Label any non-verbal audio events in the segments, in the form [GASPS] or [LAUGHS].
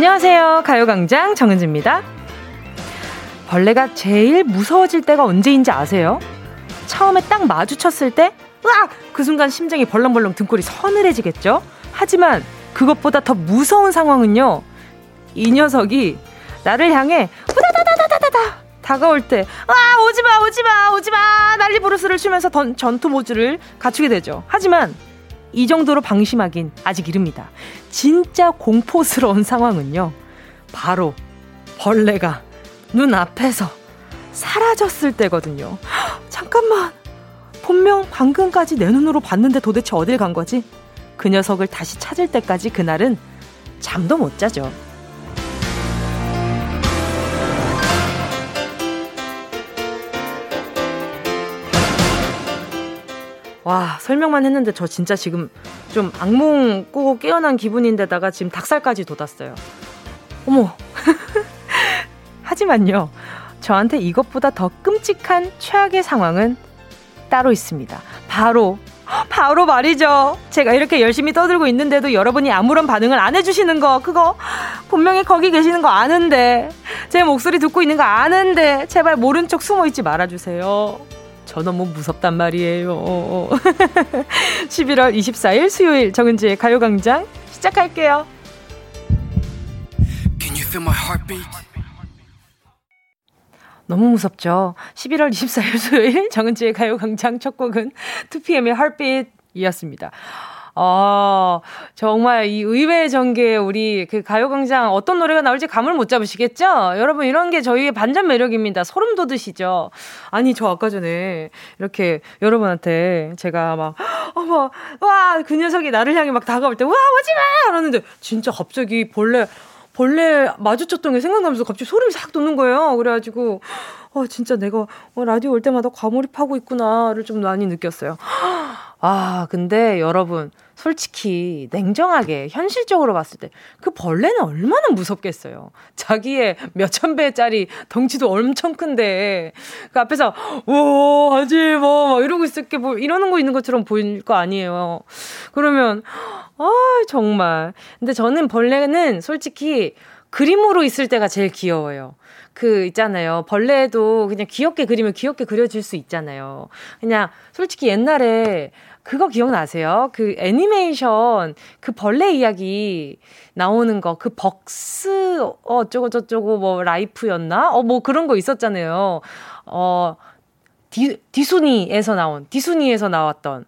안녕하세요. 가요광장 정은지입니다. 벌레가 제일 무서워질 때가 언제인지 아세요? 처음에 딱 마주쳤을 때, 으악! 그 순간 심장이 벌렁벌렁 등골이 서늘해지겠죠? 하지만 그것보다 더 무서운 상황은요, 이 녀석이 나를 향해 후다다다다다다 다가올 때, 와, 오지마, 오지마, 오지마! 난리 부르스를 치면서 던, 전투 모드를 갖추게 되죠. 하지만 이 정도로 방심하긴 아직 이릅니다. 진짜 공포스러운 상황은요. 바로 벌레가 눈앞에서 사라졌을 때거든요. [GASPS] 잠깐만. 분명 방금까지 내 눈으로 봤는데 도대체 어딜 간 거지? 그 녀석을 다시 찾을 때까지 그날은 잠도 못 자죠. 와, 설명만 했는데 저 진짜 지금 좀 악몽 꾸고 깨어난 기분인데다가 지금 닭살까지 돋았어요. 어머. [LAUGHS] 하지만요, 저한테 이것보다 더 끔찍한 최악의 상황은 따로 있습니다. 바로, 바로 말이죠. 제가 이렇게 열심히 떠들고 있는데도 여러분이 아무런 반응을 안 해주시는 거, 그거 분명히 거기 계시는 거 아는데, 제 목소리 듣고 있는 거 아는데, 제발 모른 척 숨어 있지 말아주세요. 저 너무 무섭단 말이에요. [LAUGHS] 11월 24일 수요일 정은지의 가요광장 시작할게요. 너무 무섭죠? 11월 24일 수요일 정은지의 가요광장 첫 곡은 2PM의 Heartbeat이었습니다. 어, 정말 이 의외의 전개에 우리 그 가요광장 어떤 노래가 나올지 감을 못 잡으시겠죠? 여러분, 이런 게 저희의 반전 매력입니다. 소름 돋으시죠? 아니, 저 아까 전에 이렇게 여러분한테 제가 막, 어머, 와, 그 녀석이 나를 향해 막 다가올 때, 와, 오지 마! 이러는데, 진짜 갑자기 벌레, 벌레 마주쳤던 게 생각나면서 갑자기 소름이 싹 돋는 거예요. 그래가지고, 어, 진짜 내가 어, 라디오 올 때마다 과몰입하고 있구나를 좀 많이 느꼈어요. 아, 근데 여러분, 솔직히 냉정하게 현실적으로 봤을 때 그 벌레는 얼마나 무섭겠어요. 자기의 몇천 배짜리 덩치도 엄청 큰데 그 앞에서 오 하지 뭐 이러고 있을 게 뭐 이러는 거 있는 것처럼 보일 거 아니에요. 그러면 아 정말 근데 저는 벌레는 솔직히 그림으로 있을 때가 제일 귀여워요. 그 있잖아요. 벌레도 그냥 귀엽게 그리면 귀엽게 그려질 수 있잖아요. 그냥 솔직히 옛날에 그거 기억나세요? 그 애니메이션 그 벌레 이야기 나오는 거, 그 벅스 어쩌고 저쩌고 뭐 라이프였나? 어 뭐 그런 거 있었잖아요. 어 디, 디수니에서 나온 디수니에서 나왔던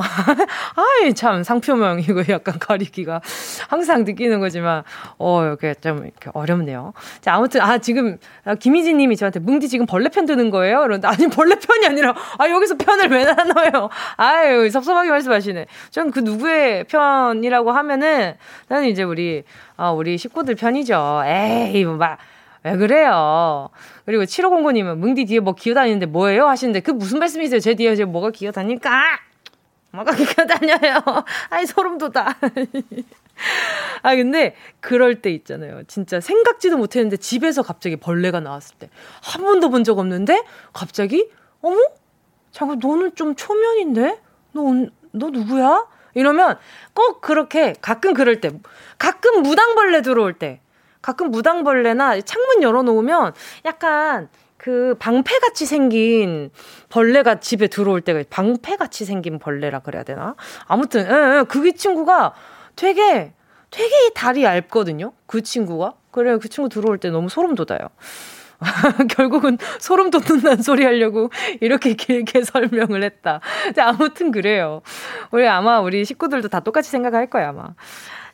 [LAUGHS] 아이, 참, 상표명 이거 [LAUGHS] 약간 가리기가 항상 느끼는 거지만, 어, 이렇게 좀 이렇게 어렵네요. 자, 아무튼, 아, 지금, 아, 김희진 님이 저한테, 뭉디 지금 벌레 편 드는 거예요? 그런데, 아니, 벌레 편이 아니라, 아, 여기서 편을 왜 나눠요? 아유, 섭섭하게 말씀하시네. 전 그 누구의 편이라고 하면은, 나는 이제 우리, 아, 우리 식구들 편이죠. 에이, 뭐, 막, 왜 그래요? 그리고 7509님은 뭉디 뒤에 뭐 기어다니는데 뭐예요? 하시는데 그 무슨 말씀이세요? 제 뒤에 지금 뭐가 기어다니까? 뭐가 기어다녀요? [LAUGHS] 아이, 소름 돋아. 아, 근데 그럴 때 있잖아요. 진짜 생각지도 못했는데 집에서 갑자기 벌레가 나왔을 때. 한 번도 본 적 없는데 갑자기, 어머? 잠깐, 너는 좀 초면인데? 너, 너 누구야? 이러면 꼭 그렇게 가끔 그럴 때, 가끔 무당벌레 들어올 때, 가끔 무당벌레나 창문 열어놓으면 약간 그 방패같이 생긴 벌레가 집에 들어올 때가 방패같이 생긴 벌레라 그래야 되나? 아무튼 예, 예, 그 친구가 되게 되게 다리 얇거든요. 그 친구가. 그래요. 그 친구 들어올 때 너무 소름 돋아요. [LAUGHS] 결국은 소름 돋는다는 소리 하려고 이렇게 길게 설명을 했다. 아무튼 그래요. 우리 아마 우리 식구들도 다 똑같이 생각할 거야, 아마.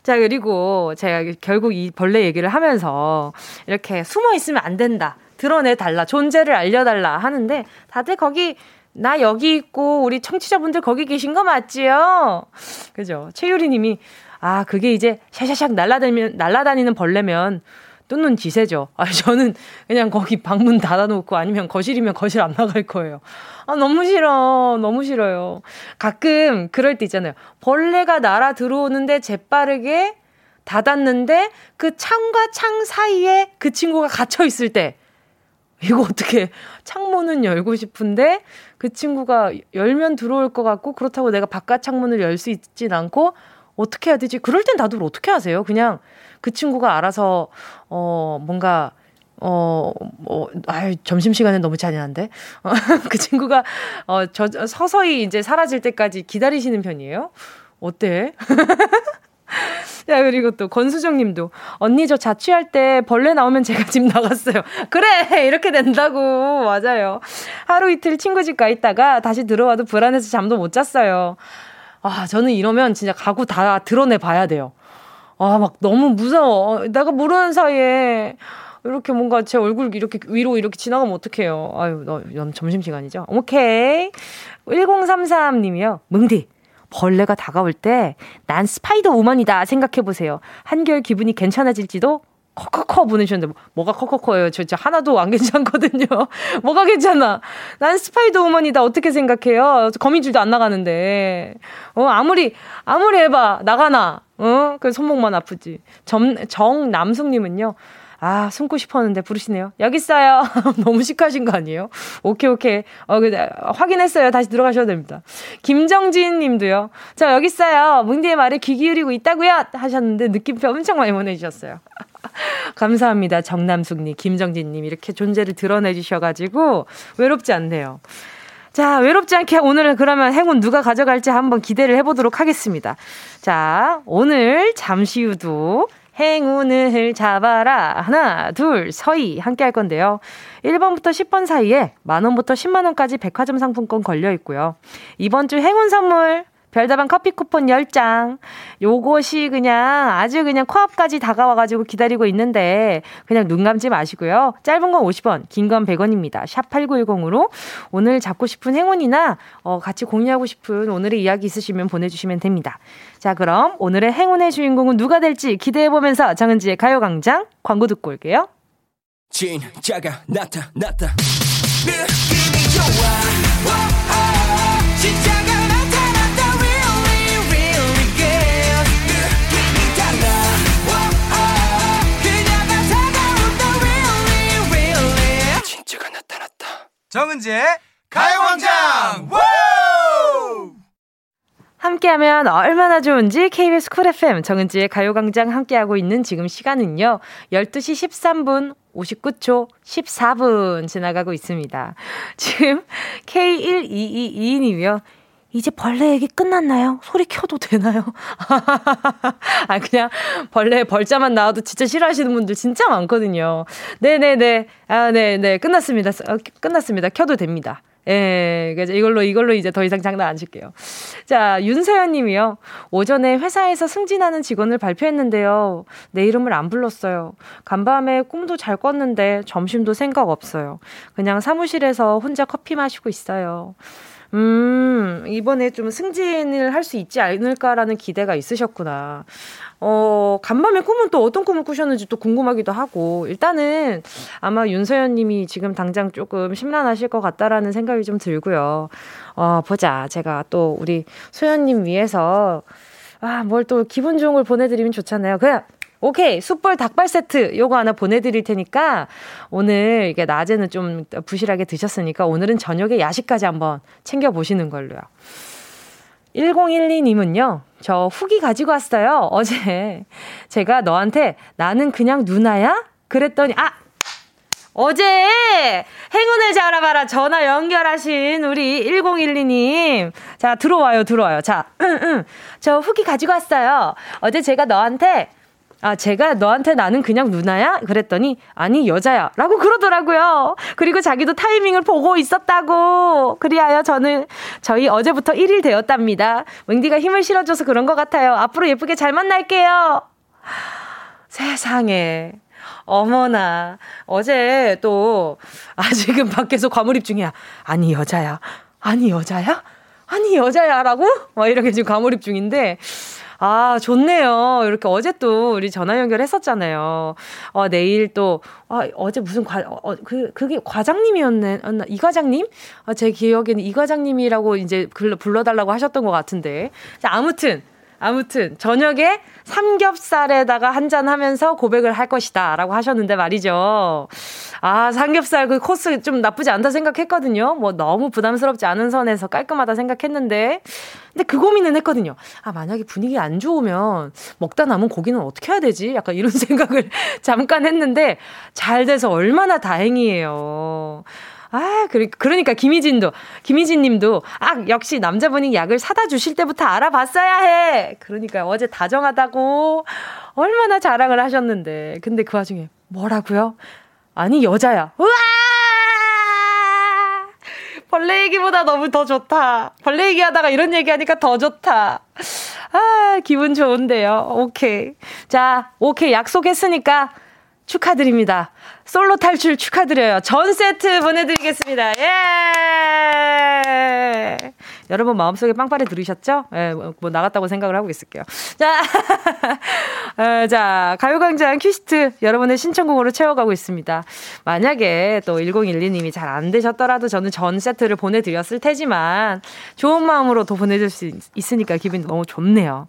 자, 그리고 제가 결국 이 벌레 얘기를 하면서 이렇게 숨어 있으면 안 된다. 드러내달라. 존재를 알려달라 하는데 다들 거기 나 여기 있고 우리 청취자분들 거기 계신 거 맞지요? 그죠? 최유리 님이 아, 그게 이제 샤샤샥 날라다니면 날라다니는 벌레면 뜯는 기세죠. 아, 저는 그냥 거기 방문 닫아놓고 아니면 거실이면 거실 안 나갈 거예요. 아, 너무 싫어. 너무 싫어요. 가끔 그럴 때 있잖아요. 벌레가 날아 들어오는데 재빠르게 닫았는데 그 창과 창 사이에 그 친구가 갇혀 있을 때 이거 어떻게 창문은 열고 싶은데 그 친구가 열면 들어올 것 같고 그렇다고 내가 바깥 창문을 열 수 있진 않고 어떻게 해야 되지? 그럴 땐 다들 어떻게 하세요? 그냥 그 친구가 알아서, 어, 뭔가, 어, 뭐, 아유, 점심시간에 너무 잔인한데? 어, [LAUGHS] 그 친구가, 어, 저, 서서히 이제 사라질 때까지 기다리시는 편이에요? 어때? [LAUGHS] 야, 그리고 또 권수정 님도, 언니 저 자취할 때 벌레 나오면 제가 집 나갔어요. 그래! 이렇게 된다고. 맞아요. 하루 이틀 친구 집 가 있다가 다시 들어와도 불안해서 잠도 못 잤어요. 아, 저는 이러면 진짜 가구 다 드러내 봐야 돼요. 아, 막 너무 무서워. 내가 모르는 사이에 이렇게 뭔가 제 얼굴 이렇게 위로 이렇게 지나가면 어떡해요. 아유, 너, 점심시간이죠? 오케이. 1033님이요. 뭉디. 벌레가 다가올 때 난 스파이더 우먼이다 생각해 보세요. 한결 기분이 괜찮아질지도 커커커 보내주셨는데 뭐가 커커커예요? 저, 저 하나도 안 괜찮거든요. [LAUGHS] 뭐가 괜찮아? 난 스파이더 우먼이다 어떻게 생각해요? 거미줄도 안 나가는데 어 아무리 아무리 해봐 나가나 어 그 손목만 아프지. 정 정남숙님은요. 아, 숨고 싶었는데 부르시네요. 여기 있어요. [LAUGHS] 너무 시크하신 거 아니에요? 오케이, 오케이. 어, 그, 확인했어요. 다시 들어가셔도 됩니다. 김정진 님도요. 자, 여기 있어요. 뭉디의 말에 귀 기울이고 있다고요 하셨는데 느낌표 엄청 많이 보내주셨어요. [LAUGHS] 감사합니다. 정남숙님, 김정진님. 이렇게 존재를 드러내주셔가지고 외롭지 않네요. 자, 외롭지 않게 오늘은 그러면 행운 누가 가져갈지 한번 기대를 해보도록 하겠습니다. 자, 오늘 잠시 후도 행운을 잡아라. 하나, 둘, 서희 함께 할 건데요. 1번부터 10번 사이에 만원부터 10만원까지 백화점 상품권 걸려 있고요. 이번 주 행운 선물 별다방 커피 쿠폰 10장. 요것이 그냥 아주 그냥 코앞까지 다가와가지고 기다리고 있는데 그냥 눈 감지 마시고요. 짧은 건 50원, 긴 건 100원입니다. 샵 8910으로 오늘 잡고 싶은 행운이나 어, 같이 공유하고 싶은 오늘의 이야기 있으시면 보내주시면 됩니다. 자, 그럼 오늘의 행운의 주인공은 누가 될지 기대해보면서 정은지의 가요광장 광고 듣고 올게요. 진짜가 나타났다. 느낌이 좋아. 정은지의 가요광장 함께하면 얼마나 좋은지 KBS 쿨 FM 정은지의 가요광장 함께하고 있는 지금 시간은요 12시 13분 59초 14분 지나가고 있습니다. 지금 K1222님이요. 이제 벌레 얘기 끝났나요? 소리 켜도 되나요? [LAUGHS] 아, 그냥 벌레 벌자만 나와도 진짜 싫어하시는 분들 진짜 많거든요. 네네네. 아, 네네. 끝났습니다. 어, 끝났습니다. 켜도 됩니다. 예, 그래서 이걸로, 이걸로 이제 더 이상 장난 안 칠게요. 자, 윤서연 님이요. 오전에 회사에서 승진하는 직원을 발표했는데요. 내 이름을 안 불렀어요. 간밤에 꿈도 잘 꿨는데 점심도 생각 없어요. 그냥 사무실에서 혼자 커피 마시고 있어요. 음, 이번에 좀 승진을 할 수 있지 않을까라는 기대가 있으셨구나. 어, 간밤에 꿈은 또 어떤 꿈을 꾸셨는지 또 궁금하기도 하고, 일단은 아마 윤서연 님이 지금 당장 조금 심란하실 것 같다라는 생각이 좀 들고요. 어, 보자. 제가 또 우리 소연 님 위해서, 아, 뭘 또 기분 좋은 걸 보내드리면 좋잖아요. 그냥 오케이. 숯불 닭발 세트 요거 하나 보내드릴 테니까 오늘 이게 낮에는 좀 부실하게 드셨으니까 오늘은 저녁에 야식까지 한번 챙겨 보시는 걸로요. 1012님은요, 저 후기 가지고 왔어요. 어제 제가 너한테 나는 그냥 누나야? 그랬더니, 아! 어제 행운을 잡아봐라 전화 연결하신 우리 1012님. 자, 들어와요, 들어와요. 자, 저 후기 가지고 왔어요. 어제 제가 너한테 아, 제가 너한테 나는 그냥 누나야? 그랬더니, 아니, 여자야. 라고 그러더라고요. 그리고 자기도 타이밍을 보고 있었다고. 그리하여 저는, 저희 어제부터 1일 되었답니다. 뭉디가 힘을 실어줘서 그런 것 같아요. 앞으로 예쁘게 잘 만날게요. 세상에. 어머나. 어제 또, 아, 지금 밖에서 과몰입 중이야. 아니, 여자야. 아니, 여자야? 아니, 여자야. 라고? 막 이렇게 지금 과몰입 중인데, 아, 좋네요. 이렇게 어제 또 우리 전화 연결했었잖아요. 어, 내일 또, 아, 어제 무슨 과, 어, 그, 그게 과장님이었네. 이 과장님? 아, 제 기억에는 이 과장님이라고 이제 불러, 불러달라고 하셨던 것 같은데. 자, 아무튼. 아무튼 저녁에 삼겹살에다가 한잔 하면서 고백을 할 것이다. 라고 하셨는데 말이죠. 아, 삼겹살 그 코스 좀 나쁘지 않다 생각했거든요. 뭐 너무 부담스럽지 않은 선에서 깔끔하다 생각했는데. 근데 그 고민은 했거든요. 아, 만약에 분위기 안 좋으면 먹다 남은 고기는 어떻게 해야 되지? 약간 이런 [LAUGHS] 생각을 잠깐 했는데 잘 돼서 얼마나 다행이에요. 아, 그러니까 김희진도, 김희진 님도, 아, 역시 남자분이 약을 사다 주실 때부터 알아봤어야 해! 그러니까 어제 다정하다고 얼마나 자랑을 하셨는데. 근데 그 와중에 뭐라고요? 아니, 여자야. 우와! 벌레 얘기보다 너무 더 좋다. 벌레 얘기하다가 이런 얘기하니까 더 좋다. 아, 기분 좋은데요. 오케이. 자, 오케이. 약속했으니까 축하드립니다. 솔로 탈출 축하드려요. 전 세트 보내드리겠습니다. 예! 여러분 마음속에 빵빠레 들으셨죠? 예, 뭐, 뭐 나갔다고 생각을 하고 있을게요. 자, [LAUGHS] 어, 자, 가요광장 퀴스트 여러분의 신청곡으로 채워가고 있습니다. 만약에 또 1012님이 잘 안 되셨더라도 저는 전 세트를 보내드렸을 테지만 좋은 마음으로 더 보내줄 수 있으니까 기분이 너무 좋네요.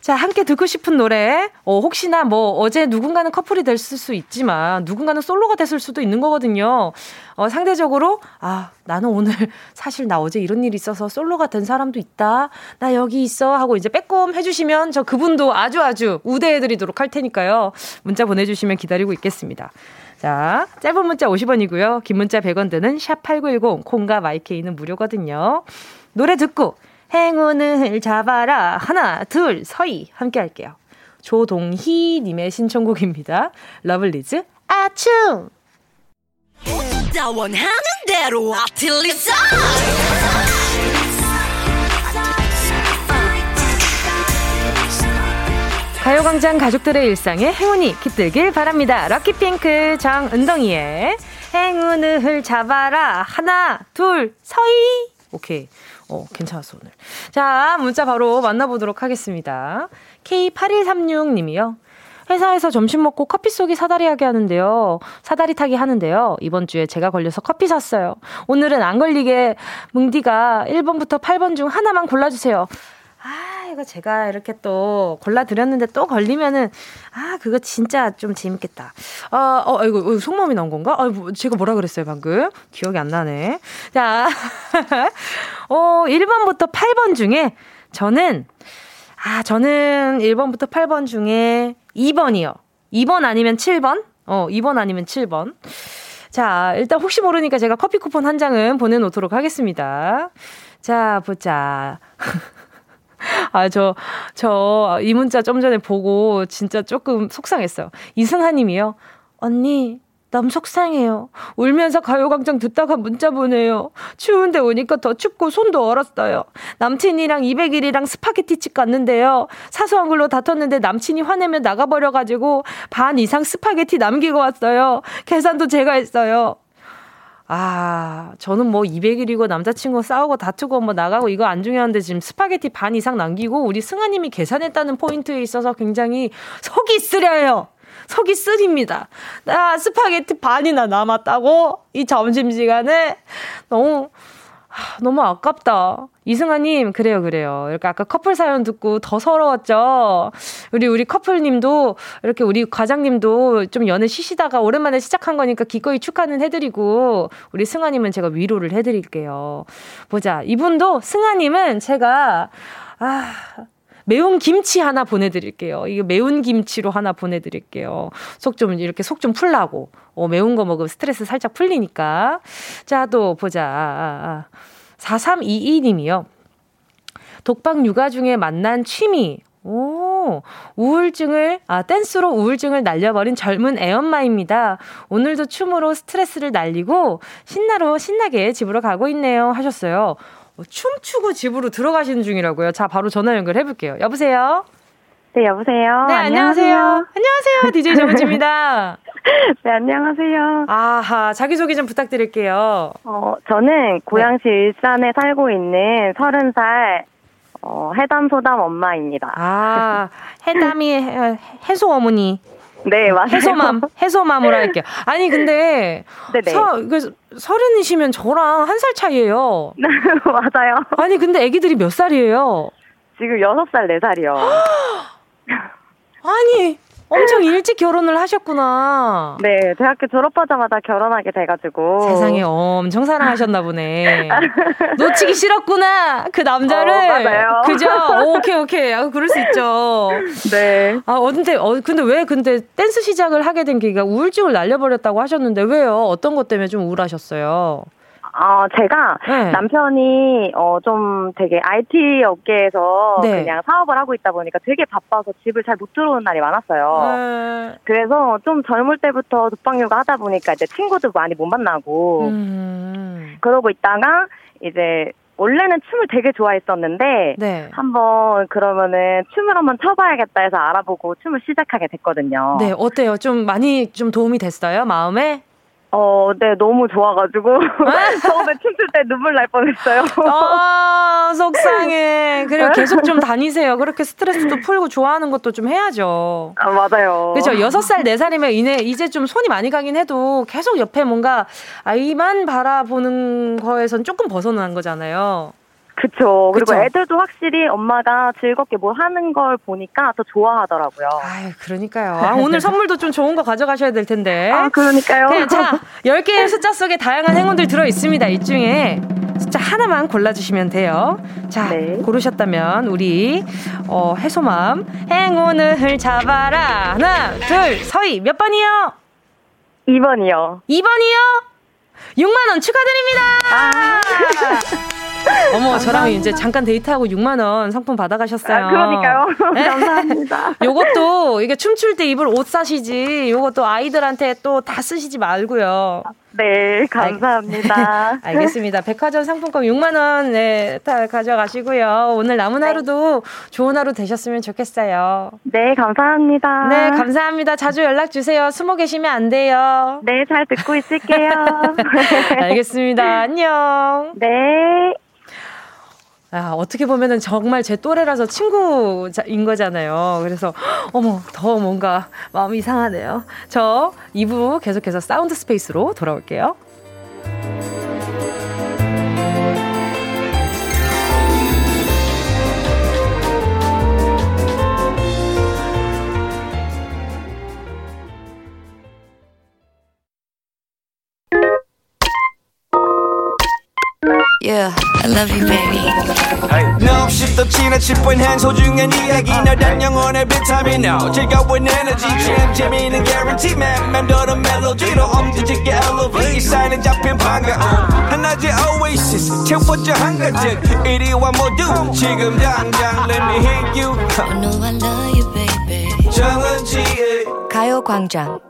자, 함께 듣고 싶은 노래. 어, 혹시나 뭐 어제 누군가는 커플이 됐을 수 있지만 누군가는 솔로가 됐을 수도 있는 거거든요. 어, 상대적으로 아, 나는 오늘 [LAUGHS] 사실 나 어제 이런 일이 있어서 솔로가 된 사람도 있다. 나 여기 있어 하고 이제 빼꼼 해 주시면 저 그분도 아주 아주 우대해 드리도록 할 테니까요. 문자 보내 주시면 기다리고 있겠습니다. 자, 짧은 문자 50원이고요. 긴 문자 100원 드는 샵8910 콩과 마이케이는 무료거든요. 노래 듣고 행운을 잡아라. 하나, 둘, 서희. 함께 할게요. 조동희님의 신청곡입니다. 러블리즈, 아충! 가요광장 가족들의 일상에 행운이 깃들길 바랍니다. Lucky Pink 정은지의 행운을 잡아라. 하나, 둘, 서희. 오케이. 어, 괜찮았어, 오늘. 자, 문자 바로 만나보도록 하겠습니다. K8136님이요. 회사에서 점심 먹고 커피 쏘기 사다리 하게 하는데요. 사다리 타기 하는데요. 이번 주에 제가 걸려서 커피 샀어요. 오늘은 안 걸리게 뭉디가 1번부터 8번 중 하나만 골라주세요. 아, 이거 제가 이렇게 또 골라드렸는데 또 걸리면은, 아, 그거 진짜 좀 재밌겠다. 어, 어, 이거, 어, 속마음이 나온 건가? 아, 뭐, 제가 뭐라 그랬어요, 방금? 기억이 안 나네. 자, [LAUGHS] 어, 1번부터 8번 중에 저는, 아, 저는 1번부터 8번 중에 2번이요. 2번 아니면 7번? 어, 2번 아니면 7번. 자, 일단 혹시 모르니까 제가 커피 쿠폰 한 장은 보내놓도록 하겠습니다. 자, 보자. [LAUGHS] [LAUGHS] 아, 저, 저, 이 문자 좀 전에 보고 진짜 조금 속상했어요. 이승하 님이요. 언니, 너무 속상해요. 울면서 가요광장 듣다가 문자 보내요. 추운데 오니까 더 춥고 손도 얼었어요. 남친이랑 200일이랑 스파게티 집 갔는데요. 사소한 걸로 다퉜는데 남친이 화내면 나가버려가지고 반 이상 스파게티 남기고 왔어요. 계산도 제가 했어요. 아, 저는 뭐 200일이고 남자친구 싸우고 다투고 뭐 나가고 이거 안 중요한데 지금 스파게티 반 이상 남기고 우리 승아님이 계산했다는 포인트에 있어서 굉장히 속이 쓰려요. 속이 쓰립니다. 나 스파게티 반이나 남았다고? 이 점심시간에? 너무, 너무 아깝다. 이승아님, 그래요, 그래요. 이렇게 아까 커플 사연 듣고 더 서러웠죠? 우리, 우리 커플님도, 이렇게 우리 과장님도 좀 연애 쉬시다가 오랜만에 시작한 거니까 기꺼이 축하는 해드리고, 우리 승아님은 제가 위로를 해드릴게요. 보자. 이분도, 승아님은 제가, 아, 매운 김치 하나 보내드릴게요. 이거 매운 김치로 하나 보내드릴게요. 속 좀 이렇게 속 좀 풀라고. 어, 매운 거 먹으면 스트레스 살짝 풀리니까. 자, 또 보자. 4322님이요. 독박 육아 중에 만난 취미. 오, 우울증을, 아, 댄스로 우울증을 날려버린 젊은 애엄마입니다. 오늘도 춤으로 스트레스를 날리고 신나로 신나게 집으로 가고 있네요. 하셨어요. 어, 춤추고 집으로 들어가시는 중이라고요. 자, 바로 전화 연결해 볼게요. 여보세요? 네, 여보세요? 네, 안녕하세요. 안녕하세요. DJ [LAUGHS] 정은지입니다. 네, 안녕하세요. 아하, 자기소개 좀 부탁드릴게요. 어, 저는 고양시 네. 일산에 살고 있는 30살, 어, 해담 소담 엄마입니다. 아, 해담이 해소 어머니. 네, 맞아요. 해소맘, 해소맘으로 할게요. 아니, 근데, 네네. 서, 그, 서른이시면 저랑 한 살 차이예요. [LAUGHS] 맞아요. 아니, 근데 아기들이 몇 살이에요? 지금 6살, 4살이요. [GASPS] 아니, 엄청 일찍 결혼을 하셨구나. 네, 대학교 졸업하자마자 결혼하게 돼가지고. 세상에 엄청 사랑하셨나 보네. 놓치기 싫었구나, 그 남자를. 어, 맞아요. 그죠? 오케이, 오케이. 아, 그럴 수 있죠. 네. 아, 어, 근데, 어, 근데 왜 근데 댄스 시작을 하게 된 계기가 우울증을 날려버렸다고 하셨는데 왜요? 어떤 것 때문에 좀 우울하셨어요? 어, 제가 네. 남편이 어, 좀 되게 IT 업계에서 네. 그냥 사업을 하고 있다 보니까 되게 바빠서 집을 잘 못 들어오는 날이 많았어요. 네. 그래서 좀 젊을 때부터 독방 육아 하다 보니까 이제 친구도 많이 못 만나고 음. 그러고 있다가 이제 원래는 춤을 되게 좋아했었는데 네. 한번 그러면은 춤을 한번 춰봐야겠다 해서 알아보고 춤을 시작하게 됐거든요. 네, 어때요? 좀 많이 좀 도움이 됐어요? 마음에? 어, 네, 너무 좋아가지고 [LAUGHS] 처음에 춤출 때 눈물 날 뻔했어요. 아, 속상해. 그리고 계속 좀 다니세요. 그렇게 스트레스도 풀고 좋아하는 것도 좀 해야죠. 아, 맞아요. 그죠? 여섯 살, 네 살이면 이제, 이제 좀 손이 많이 가긴 해도 계속 옆에 뭔가 아이만 바라보는 거에선 조금 벗어난 거잖아요. 그쵸. 그리고 그쵸? 애들도 확실히 엄마가 즐겁게 뭘 하는 걸 보니까 더 좋아하더라고요. 아유, 그러니까요. 아, 오늘 선물도 좀 좋은 거 가져가셔야 될 텐데. 아, 그러니까요. 네, 자, [LAUGHS] 10개의 숫자 속에 다양한 행운들 들어 있습니다. 이 중에 숫자 하나만 골라주시면 돼요. 자, 네. 고르셨다면 우리 어, 해소맘 행운을 잡아라. 하나, 둘, 서희 몇 번이요? 2번이요. 2번이요? 6만 원 축하드립니다. 아. 어머, 저랑 이제 잠깐 데이트하고 6만 원 상품 받아가셨어요. 아, 그러니까요. 네. [LAUGHS] 감사합니다. [LAUGHS] 요것도 이게 춤출 때 입을 옷 사시지. 요것도 아이들한테 또 다 쓰시지 말고요. 네, 감사합니다. 알겠습니다. 백화점 상품권 6만 원 네, 다 가져가시고요. 오늘 남은 네. 하루도 좋은 하루 되셨으면 좋겠어요. 네, 감사합니다. 네, 감사합니다. 자주 연락 주세요. 숨어 계시면 안 돼요. 네, 잘 듣고 있을게요. [LAUGHS] 알겠습니다. 안녕. 네. 아, 어떻게 보면은 정말 제 또래라서 친구인 거잖아요. 그래서, 어머, 더 뭔가 마음이 이상하네요. 저 2부 계속해서 Sound Space로 돌아올게요. Yeah, I love you, baby. No 없이 또 지나칠 뻔한 소중한 이야기. 너란 영혼의 비타민 No 즐거운 에너지? 참 재미있는 guarantee man. 맴도는 멜로디로 엄지짓게 elevate. 사인은 잡힌 반가움 하나의 oasis. 채워져 한가득 이리와 모두 지금 당장 let me hit you. I know I love you, baby. 정은지의 가요광장.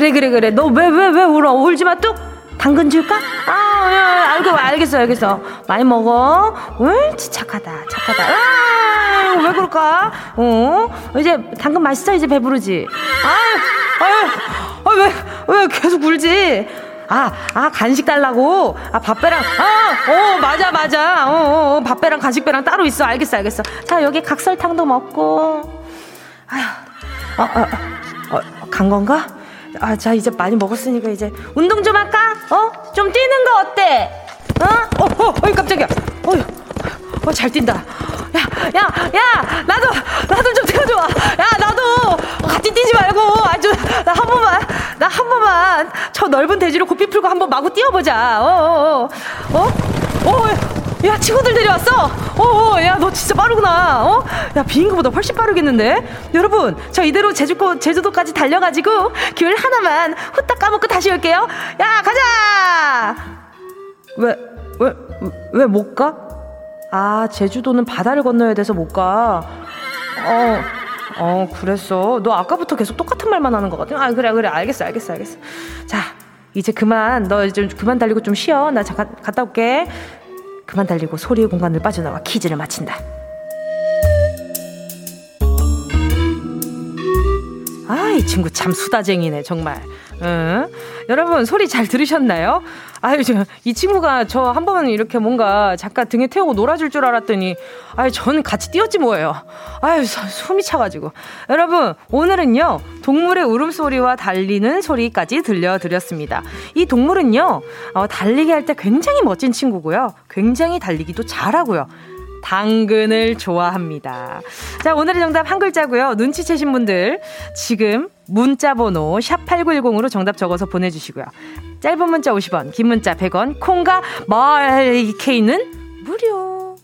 그래 그래 그래 너왜왜 왜 울어 울지 마 뚝 당근 줄까? 아 야, 알고 알겠어 알겠어 많이 먹어 옳지 착하다 착하다 아, 왜 그럴까? 어 이제 당근 맛있어 이제 배부르지 아유 아유 아왜왜 계속 울지? 아, 아, 간식 달라고? 아, 밥배랑, 아, 어, 맞아, 맞아. 어, 어, 밥배랑 간식배랑 따로 있어. 알겠어, 알겠어. 자, 여기 각설탕도 먹고. 아휴, 어, 어, 어, 어, 간 건가? 아, 자, 이제 많이 먹었으니까 이제 운동 좀 할까? 어? 좀 뛰는 거 어때? 어? 어, 어, 어이, 깜짝이야. 어휴, 어, 잘 뛴다. 야, 야, 야, 나도, 나도 좀 태워줘. 야, 나도 같이 뛰지 말고 아주 나 한 번만, 나 한 번만 저 넓은 대지로 고삐 풀고 한 번 마구 뛰어보자. 어, 어, 어, 어, 어, 야, 친구들 데려왔어. 어, 어, 야, 너 진짜 빠르구나. 어, 야, 비행기보다 훨씬 빠르겠는데. 여러분, 저 이대로 제주도 제주도까지 달려가지고 귤 하나만 후딱 까먹고 다시 올게요. 야, 가자. 왜, 왜, 왜 못 가? 아, 제주도는 바다를 건너야 돼서 못 가. 어, 어, 그랬어. 너 아까부터 계속 똑같은 말만 하는 것 같아. 아, 그래, 그래. 알겠어, 알겠어, 알겠어. 자, 이제 그만. 너 이제 그만 달리고 좀 쉬어. 나 잠깐 갔다 올게. 그만 달리고 소리의 공간을 빠져나와 퀴즈를 마친다. 아, 이 친구 참 수다쟁이네, 정말. 응? 여러분, 소리 잘 들으셨나요? 아유, 저, 이 친구가 저 한 번은 이렇게 뭔가 잠깐 등에 태우고 놀아줄 줄 알았더니, 아유, 저는 같이 뛰었지 뭐예요. 아유, 숨이 차가지고. 여러분, 오늘은요, 동물의 울음소리와 달리는 소리까지 들려드렸습니다. 이 동물은요, 어, 달리기 할 때 굉장히 멋진 친구고요. 굉장히 달리기도 잘하고요. 당근을 좋아합니다. 자, 오늘의 정답 한 글자고요. 눈치채신 분들 지금 문자 번호 샵8910으로 정답 적어서 보내 주시고요. 짧은 문자 50원, 긴 문자 100원, 콩과 마이케이는 무료.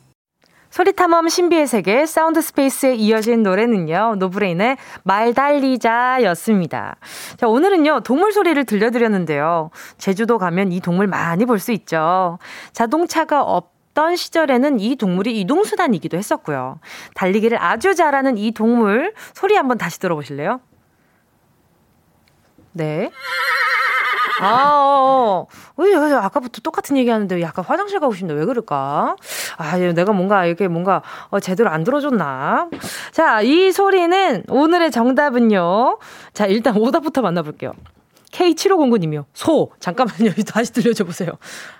소리탐험 신비의 세계 사운드 스페이스에 이어진 노래는요. 노브레인의 말 달리자 였습니다. 자, 오늘은요. 동물 소리를 들려드렸는데요. 제주도 가면 이 동물 많이 볼 수 있죠. 자동차가 없 어떤 시절에는 이 동물이 이동수단이기도 했었고요. 달리기를 아주 잘하는 이 동물 소리 한번 다시 들어보실래요? 네. 아, 어, 어. 왜, 아까부터 똑같은 얘기 하는데 약간 화장실 가고 싶은데 왜 그럴까? 아, 내가 뭔가 이렇게 뭔가 어, 제대로 안 들어줬나? 자, 이 소리는 오늘의 정답은요. 자, 일단 오답부터 만나볼게요. K7509님이요. 소. 잠깐만요. 다시 들려줘 보세요.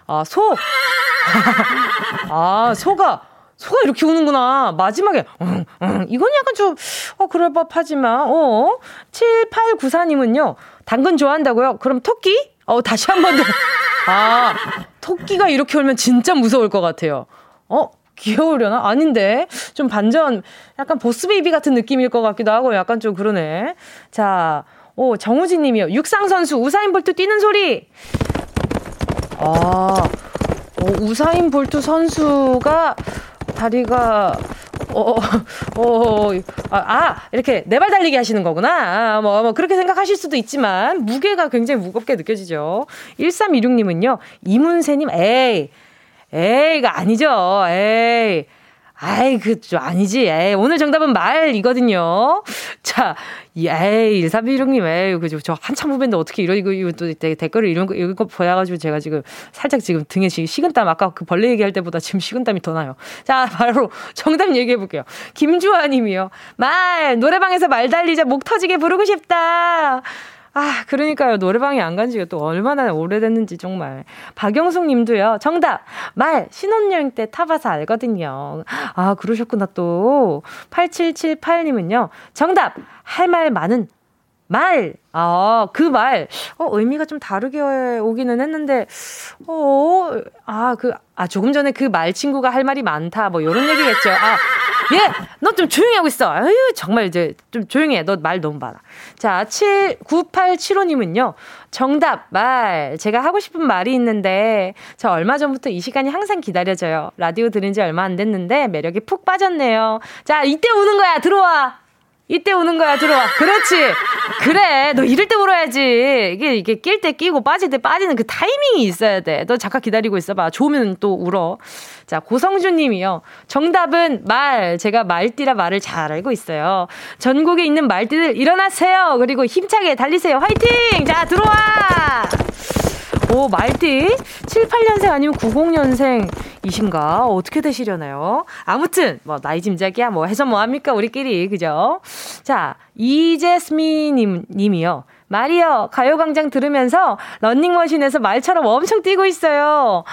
아, 소. [LAUGHS] 아, 소가, 소가 이렇게 우는구나. 마지막에, 응, 응. 이건 약간 좀, 어, 그럴 법하지만, 어. 7894님은요, 당근 좋아한다고요? 그럼 토끼? 어, 다시 한 번 더. 아, 토끼가 이렇게 울면 진짜 무서울 것 같아요. 어? 귀여우려나? 아닌데. 좀 반전, 약간 보스베이비 같은 느낌일 것 같기도 하고, 약간 좀 그러네. 자, 오, 정우진 님이요. 육상 선수 우사인 볼트 뛰는 소리. 아, 어, 우사인 볼트 선수가 다리가 어, 어, 어, 아, 아, 이렇게 네 발 달리기 하시는 거구나. 아, 뭐, 뭐, 그렇게 생각하실 수도 있지만, 무게가 굉장히 무겁게 느껴지죠. 1326님은요, 이문세님, 에이, 에이가 아니죠. 에이. 아이, 그, 좀 아니지. 에이, 오늘 정답은 말이거든요. 자, 에이, 1316님, 에이, 그죠. 저 한참 후배인데 어떻게 이러, 이거, 이거 또 댓글을 이런 거, 이거 보여가지고 제가 지금 살짝 지금 등에 지금 식은땀, 아까 그 벌레 얘기할 때보다 지금 식은땀이 더 나요. 자, 바로 정답 얘기해 볼게요. 김주아 님이요. 말, 노래방에서 말 달리자 목 터지게 부르고 싶다. 아, 그러니까요. 노래방에 안 간 지가 또 얼마나 오래됐는지 정말. 박영숙 님도요. 정답! 말! 신혼여행 때 타봐서 알거든요. 아, 그러셨구나 또. 8778 님은요. 정답! 할 말 많은 말! 아, 그 말. 어, 의미가 좀 다르게 오기는 했는데, 어, 아, 그, 아, 조금 전에 그 말 친구가 할 말이 많다. 뭐, 요런 얘기겠죠. 아, 예! 너 좀 조용히 하고 있어. 아유, 정말 이제 좀 조용히 해. 너 말 너무 많아. 자, 7, 9875님은요. 정답, 말. 제가 하고 싶은 말이 있는데, 저 얼마 전부터 이 시간이 항상 기다려져요. 라디오 들은 지 얼마 안 됐는데, 매력이 푹 빠졌네요. 자, 이때 우는 거야. 들어와. 이때 우는 거야, 들어와. 그렇지. 그래. 너 이럴 때 울어야지. 이게, 이게 낄 때 끼고 빠질 때 빠지는 그 타이밍이 있어야 돼. 너 잠깐 기다리고 있어봐. 좋으면 또 울어. 자, 고성준 님이요. 정답은 말. 제가 말띠라 말을 잘 알고 있어요. 전국에 있는 말띠들 일어나세요. 그리고 힘차게 달리세요. 화이팅! 자, 들어와! 오, 말띠? 7, 8년생 아니면 90년생이신가? 어떻게 되시려나요? 아무튼, 뭐, 나이 짐작이야. 뭐, 해서 뭐합니까? 우리끼리. 그죠? 자, 이제스미 님, 님이요. 말이요. 가요광장 들으면서 런닝머신에서 말처럼 엄청 뛰고 있어요.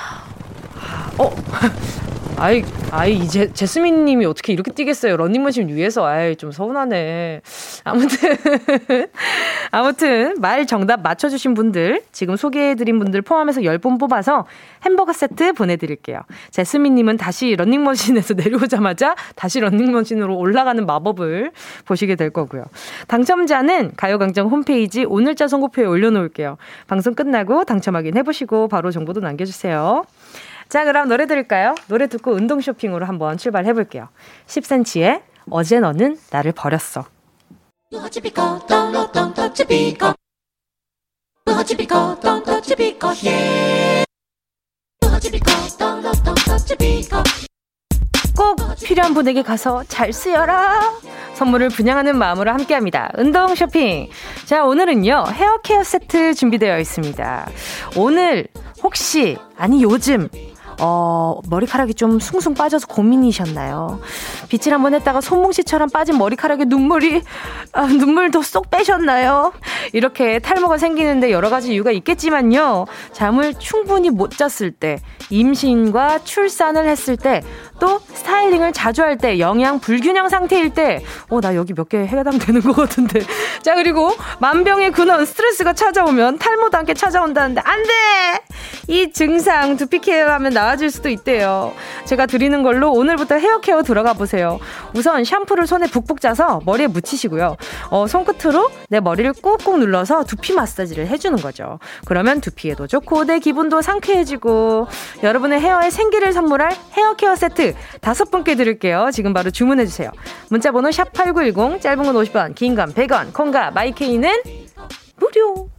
어? 아이, 아이, 이제, 제스민 님이 어떻게 이렇게 뛰겠어요? 런닝머신 위에서. 아이, 좀 서운하네. 아무튼, [LAUGHS] 아무튼, 말 정답 맞춰주신 분들, 지금 소개해드린 분들 포함해서 10분 뽑아서 햄버거 세트 보내드릴게요. 제스민 님은 다시 런닝머신에서 [LAUGHS] 내려오자마자 다시 런닝머신으로 올라가는 마법을 보시게 될 거고요. 당첨자는 가요광장 홈페이지 오늘자 선고표에 올려놓을게요. 방송 끝나고 당첨 확인해보시고 바로 정보도 남겨주세요. 자, 그럼 노래 들을까요? 노래 듣고 운동 쇼핑으로 한번 출발해 볼게요. 10cm의 어제 너는 나를 버렸어. 꼭 필요한 분에게 가서 잘 쓰여라. 선물을 분양하는 마음으로 함께 합니다. 운동 쇼핑. 자, 오늘은요, 헤어 케어 세트 준비되어 있습니다. 오늘 혹시, 아니 요즘, 어, 머리카락이 좀 숭숭 빠져서 고민이셨나요? 빗질 한번 했다가 손뭉시처럼 빠진 머리카락에 눈물이, 아, 눈물도 쏙 빼셨나요? 이렇게 탈모가 생기는데 여러 가지 이유가 있겠지만요. 잠을 충분히 못 잤을 때, 임신과 출산을 했을 때, 또 스타일링을 자주 할 때, 영양 불균형 상태일 때, 어, 나 여기 몇 개 해당되는 것 같은데. 자, 그리고 만병의 근원, 스트레스가 찾아오면 탈모도 함께 찾아온다는데, 안 돼! 이 증상 두피 케어하면 나아질 수도 있대요. 제가 드리는 걸로 오늘부터 헤어 케어 들어가 보세요. 우선 샴푸를 손에 북북 짜서 머리에 묻히시고요. 어, 손끝으로 내 머리를 꾹꾹 눌러서 두피 마사지를 해주는 거죠. 그러면 두피에도 좋고 내 기분도 상쾌해지고 여러분의 헤어에 생기를 선물할 헤어 케어 세트 다섯 분께 드릴게요. 지금 바로 주문해 주세요. 문자 번호 샵 8910 짧은 건 50원, 긴 건 100원. 콩과 마이케이는 무료.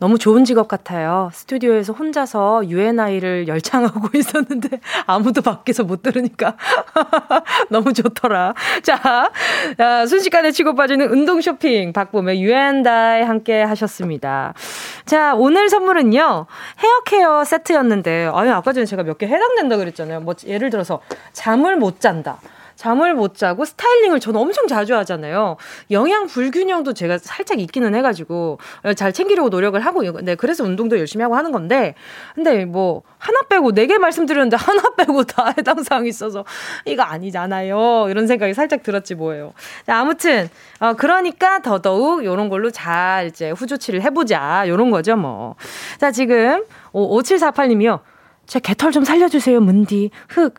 너무 좋은 직업 같아요. 스튜디오에서 혼자서 UNI를 열창하고 [LAUGHS] 있었는데 아무도 밖에서 못 들으니까 [LAUGHS] 너무 좋더라. 자, 자 순식간에 치고 빠지는 운동 쇼핑 박봄의 UNDI 함께 하셨습니다. 자, 오늘 선물은요. 헤어 케어 세트였는데 아니 아까 전에 제가 몇 개 해당된다 그랬잖아요. 뭐 예를 들어서 잠을 못 잔다. 잠을 못 자고 스타일링을 저는 엄청 자주 하잖아요. 영양 불균형도 제가 살짝 있기는 해가지고 잘 챙기려고 노력을 하고 네 그래서 운동도 열심히 하고 하는 건데 근데 뭐 하나 빼고 네 개 말씀드렸는데 [LAUGHS] 하나 빼고 다 해당 사항이 있어서 이거 아니잖아요. 이런 생각이 살짝 들었지 뭐예요. 자, 아무튼 어 그러니까 더더욱 요런 걸로 잘 이제 후조치를 해보자 요런 거죠 뭐. 자 지금 5748님이요. 제 개털 좀 살려주세요, 문디. 흑.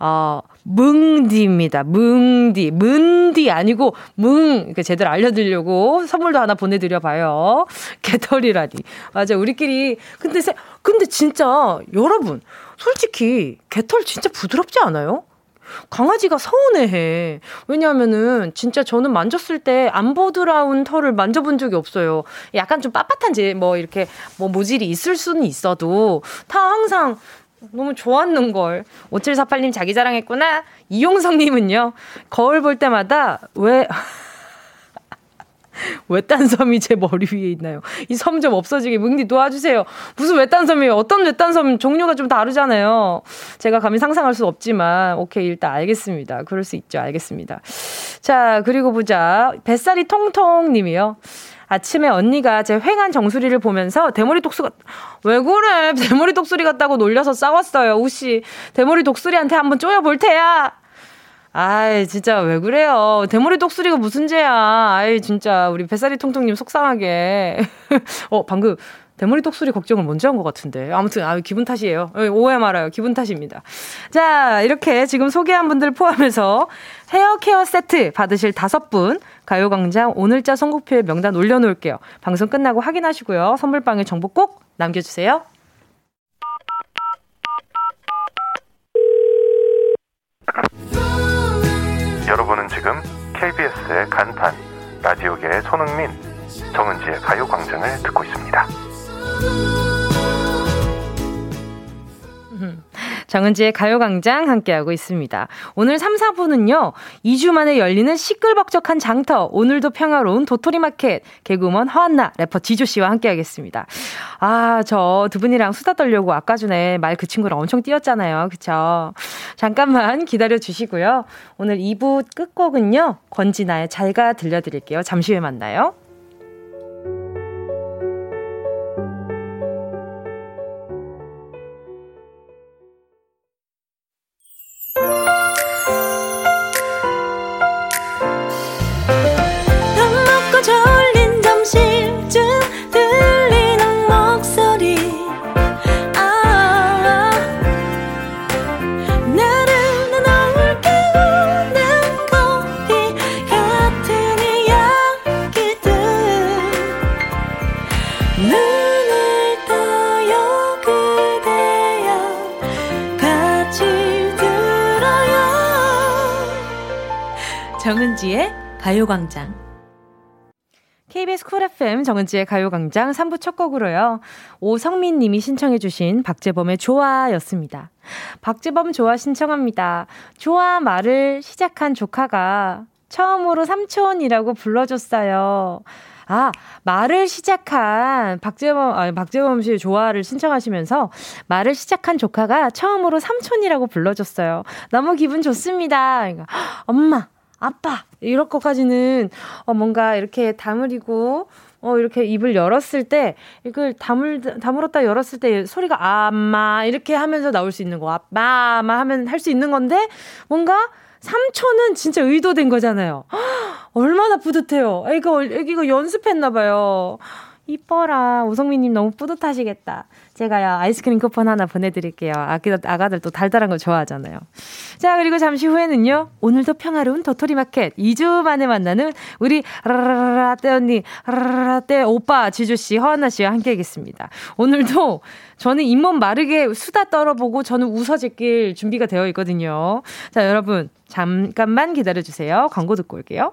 어, 뭉디입니다. 뭉디. 문디 아니고 뭉. 이렇게 제대로 알려드리려고 선물도 하나 보내드려 봐요. 개털이라니. 맞아. 우리끼리. 근데, 세, 근데 진짜 여러분. 솔직히 개털 진짜 부드럽지 않아요? 강아지가 서운해해. 왜냐하면은 진짜 저는 만졌을 때 안 보드라운 털을 만져본 적이 없어요. 약간 좀 빳빳한 제뭐 이렇게 뭐 모질이 있을 수는 있어도 다 항상 너무 좋았는 걸. 5748님 자기 자랑했구나. 이용성님은요. 거울 볼 때마다 왜 [LAUGHS] 외딴 섬이 제 머리 위에 있나요? 이 섬 좀 없어지게 뭉디 도와주세요. 무슨 외딴 섬이에요? 어떤 외딴 섬 종류가 좀 다르잖아요. 제가 감히 상상할 수 없지만 오케이 일단 알겠습니다. 그럴 수 있죠. 알겠습니다. 자 그리고 보자 뱃살이 통통님이요. 아침에 언니가 제 횡한 정수리를 보면서 대머리 독수가 왜 그래 대머리 독수리 같다고 놀려서 싸웠어요 우씨 대머리 독수리한테 한번 쪼여볼 테야 아이, 진짜 왜 그래요? 대머리 독수리가 무슨 죄야? 아이, 진짜 우리 뱃살이 통통님 속상하게. [LAUGHS] 어, 방금 대머리 독수리 걱정을 먼저 한 것 같은데. 아무튼, 아, 기분 탓이에요. 어, 오해 말아요. 기분 탓입니다. 자, 이렇게 지금 소개한 분들 포함해서 헤어 케어 세트 받으실 다섯 분 가요광장 오늘자 선곡표에 명단 올려놓을게요. 방송 끝나고 확인하시고요. 선물방에 정보 꼭 남겨주세요. 여러분은 지금 KBS의 간판 라디오계의 손흥민 정은지의 가요광장을 듣고 있습니다. 정은지의 가요광장 함께하고 있습니다. 오늘 3, 4부는요, 2주 만에 열리는 시끌벅적한 장터, 오늘도 평화로운 도토리마켓, 개그우먼 허한나, 래퍼 지조씨와 함께하겠습니다. 아, 저 두 분이랑 수다 떨려고 아까 전에 말 그 친구랑 엄청 뛰었잖아요. 그쵸? 잠깐만 기다려 주시고요. 오늘 2부 끝곡은요, 권진아의 잘가 들려드릴게요. 잠시 후에 만나요. 가요광장 KBS 쿨 FM 정은지의 가요광장 3부 첫 곡으로요. 오성민 님이 신청해주신 박재범의 좋아 였습니다. 박재범 좋아 신청합니다. 좋아 말을 시작한 조카가 처음으로 삼촌이라고 불러줬어요. 아, 말을 시작한 박재범, 아, 박재범 씨의 조화를 신청하시면서 말을 시작한 조카가 처음으로 삼촌이라고 불러줬어요. 너무 기분 좋습니다. 엄마, 아빠, 이럴 것까지는, 어, 뭔가 이렇게 다물이고, 어, 이렇게 입을 열었을 때, 이걸 다물, 다물었다 열었을 때 소리가 아마, 이렇게 하면서 나올 수 있는 거. 아빠, 아마 하면 할 수 있는 건데, 뭔가, 삼촌은 진짜 의도된 거잖아요. 얼마나 뿌듯해요. 애기가, 애기가 연습했나봐요. 이뻐라. 오성민님 너무 뿌듯하시겠다. 제가요, 아이스크림 쿠폰 하나 보내드릴게요. 아기, 아가들 또 달달한 거 좋아하잖아요. 자, 그리고 잠시 후에는요, 오늘도 평화로운 도토리 마켓. 2주 만에 만나는 우리 라라라라떼 언니, 라라라떼 오빠, 지주씨, 허하나씨와 함께 하겠습니다. 오늘도 저는 잇몸 마르게 수다 떨어보고 저는 웃어제낄 준비가 되어 있거든요. 자, 여러분, 잠깐만 기다려주세요. 광고 듣고 올게요.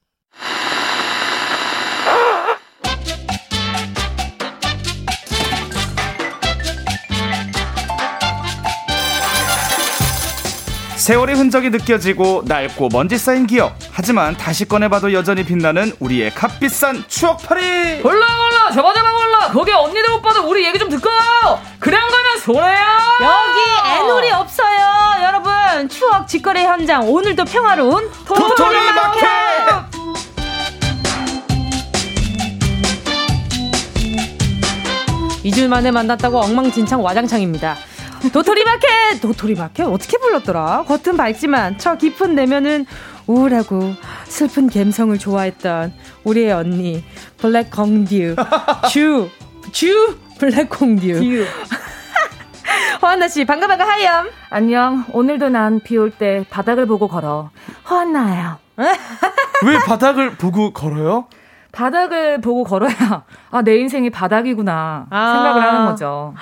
세월의 흔적이 느껴지고 낡고 먼지 쌓인 기억. 하지만 다시 꺼내봐도 여전히 빛나는 우리의 값비싼 추억팔이. 골라 골라 잡아 잡아 골라 거기 언니들 오빠들 우리 얘기 좀 듣고 안 가면 손해야 여기 애놀이 없어요. 여러분, 추억 직거래 현장. 오늘도 평화로운 도토리 마켓! 2주 만에 만났다고 엉망진창 와장창입니다. 도토리 마켓! 도토리 마켓? 어떻게 불렀더라? 겉은 밝지만 저 깊은 내면은 우울하고 슬픈 감성을 좋아했던 우리의 언니 블랙 공듀 주! 주! 블랙 공듀 [LAUGHS] 허안나 씨 반가 반가 하염 안녕 오늘도 난 비 올 때 바닥을 보고 걸어 허안나예요 [LAUGHS] 왜 바닥을 보고 걸어요? 바닥을 보고 걸어야 [LAUGHS] 아 내 인생이 바닥이구나 아. 생각을 하는 거죠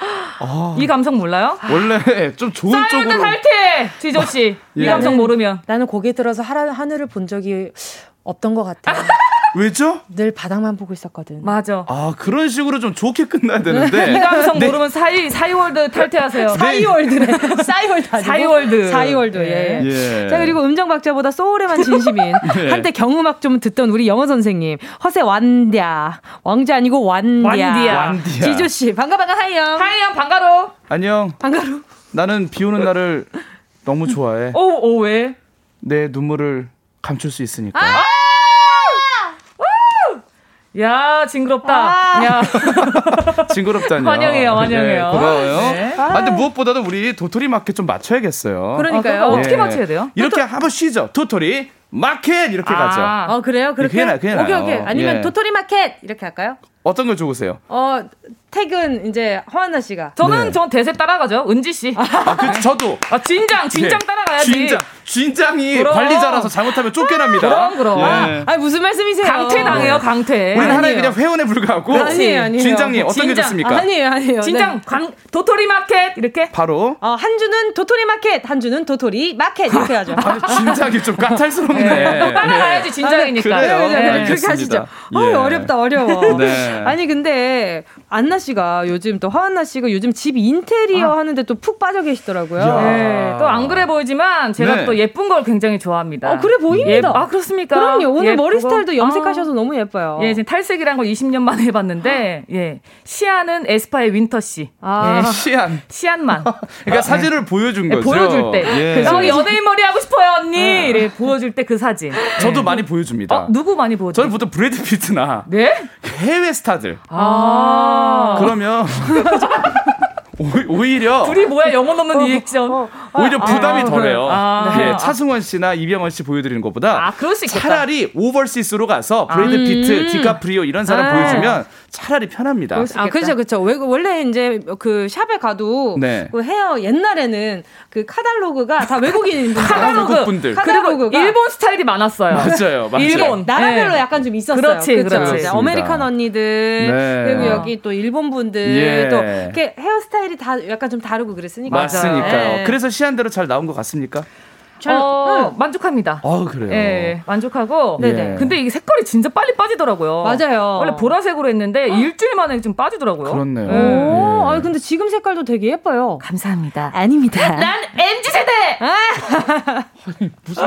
아, 이 감성 몰라요? 원래 좀 좋은 쪽으로. 탈퇴 지조 씨이 예. 감성 모르면 나는 고개 들어서 하라, 하늘을 본 적이 없던 것 같아 [LAUGHS] 왜죠? 늘 바닥만 보고 있었거든 맞아 아 그런 식으로 좀 좋게 끝나야 이 되는데. 감성 네. 모르면 사이 사이월드 탈퇴하세요 사이월드네 [LAUGHS] 사이월드 아니고? 사이월드. 사이월드 예. 예. 자 그리고 음정 박자보다 soul에만 진심인 네. [LAUGHS] 한때 경음악 좀 듣던 우리 영어 선생님 허세 완디야 왕자 아니고 완디야 완디야. 완디야. 지조 씨 반가 반가 하이영 하이양 반가로 안녕. 반가로 나는 비 오는 날을 너무 좋아해. 오 오 왜? 내 눈물을 감출 수 있으니까. 아! 야 징그럽다 아. 야 [LAUGHS] 징그럽다뇨. 환영해요, 환영해요. 네, 고마워요. 네. 아, 근데 무엇보다도 우리 도토리 마켓 좀 맞춰야겠어요. 그러니까요 아, 어떻게 예. 맞춰야 돼요? 이렇게 한번 쉬죠. 도토리 마켓 이렇게 가죠. 아. 어 그래요 그렇게 그게 그게 오케이. 오케이 아니면 예. 도토리 마켓 이렇게 할까요? 어떤 걸 좋으세요? 어 택은 이제 허한나 씨가 저는 네. 전 대세 따라가죠. 은지 씨. 아, 그 저도 아 진장 진장 예. 따라가야지. 진장 진장이 그럼. 관리자라서 잘못하면 쫓겨납니다. 그럼, 그럼. 예. 아 무슨 말씀이세요? 강퇴 당해요 강퇴. 우리는 하나의. 그냥 회원에 불과하고 아니에요, 아니에요. 진장님 어떤 게 진장. 좋습니까? 아니에요 아니에요 진장 네. 광 도토리 마켓 이렇게. 바로 어, 한 주는 도토리 마켓, 한 주는 도토리 마켓 이렇게 하죠. [LAUGHS] 아니, 진장이 좀 까탈스럽네. 따라가야지 진장이니까. 그래요. 네, 네, 네, 그렇게. 하시죠. 예. 어, 어렵다, 어려워. 네. 아니, 근데, 안나 씨가 요즘 또, 허안나 씨가 요즘 집 인테리어 하는데 또 푹 빠져 계시더라고요. 야. 네, 또 안 그래 보이지만 제가 네. 또 예쁜 걸 굉장히 좋아합니다. 어, 그래 보입니다. 예, 아 그렇습니까? 그럼요. 오늘 예쁘고. 머리 스타일도 아. 염색하셔서 너무 예뻐요. 예, 지금 탈색이란 걸 20년 만에 해봤는데, 예. 시안은 에스파의 윈터 씨. 아. 예. [LAUGHS] 시안. 시안만. [LAUGHS] 그러니까 사진을 보여준 예, 거죠. 보여줄 때. 예. 나 연예인 머리 하고 싶어요, 언니! 이래 보여줄 때 그 사진. 저도 많이 보여줍니다. 어, 누구 많이 보여줘? 저는 보통 브래드 피트나 네? 해외 스타들 아. 그러면 [LAUGHS] 오- 오히려 둘이 뭐야, 영혼 없는 리액션. 어, 오히려 부담이 아, 덜해요. 아. 예, 차승원 씨나 이병헌 씨 보여드리는 것보다 아, 그럴 수 있겠다. 차라리 overseas로 가서 브래드 음. 피트, 디카프리오 이런 사람 아. 보여주면 차라리 편합니다. 아, 그렇죠, 그렇죠. 왜- 원래 이제 그 샵에 가도 네. 그 헤어 옛날에는 그 카달로그가 다 외국인 [LAUGHS] 분들. 카달로그. 분들. 그리고 일본 스타일이 많았어요. 맞아요, 맞아요. 일본. 나라별로 네. 약간 좀 있었어요. 그렇지, 그쵸? 그렇지. 그렇습니다. American 언니들 네. 그리고 여기 또 일본 분들 예. 또 이렇게 헤어스타일 이 다 약간 좀 다르고 그랬으니까. 맞으니까요. 네. 그래서 시안대로 잘 나온 것 같습니까? 잘- 어, 응. 만족합니다. 아 그래요. 예, 만족하고. 네네. 근데 이게 색깔이 진짜 빨리 빠지더라고요. 맞아요. 원래 보라색으로 했는데 일주일 만에 좀 빠지더라고요. 그렇네요. 오, 예. 아니 근데 지금 색깔도 되게 예뻐요. 감사합니다. 아닙니다. 난 MZ 세대. [LAUGHS] 무슨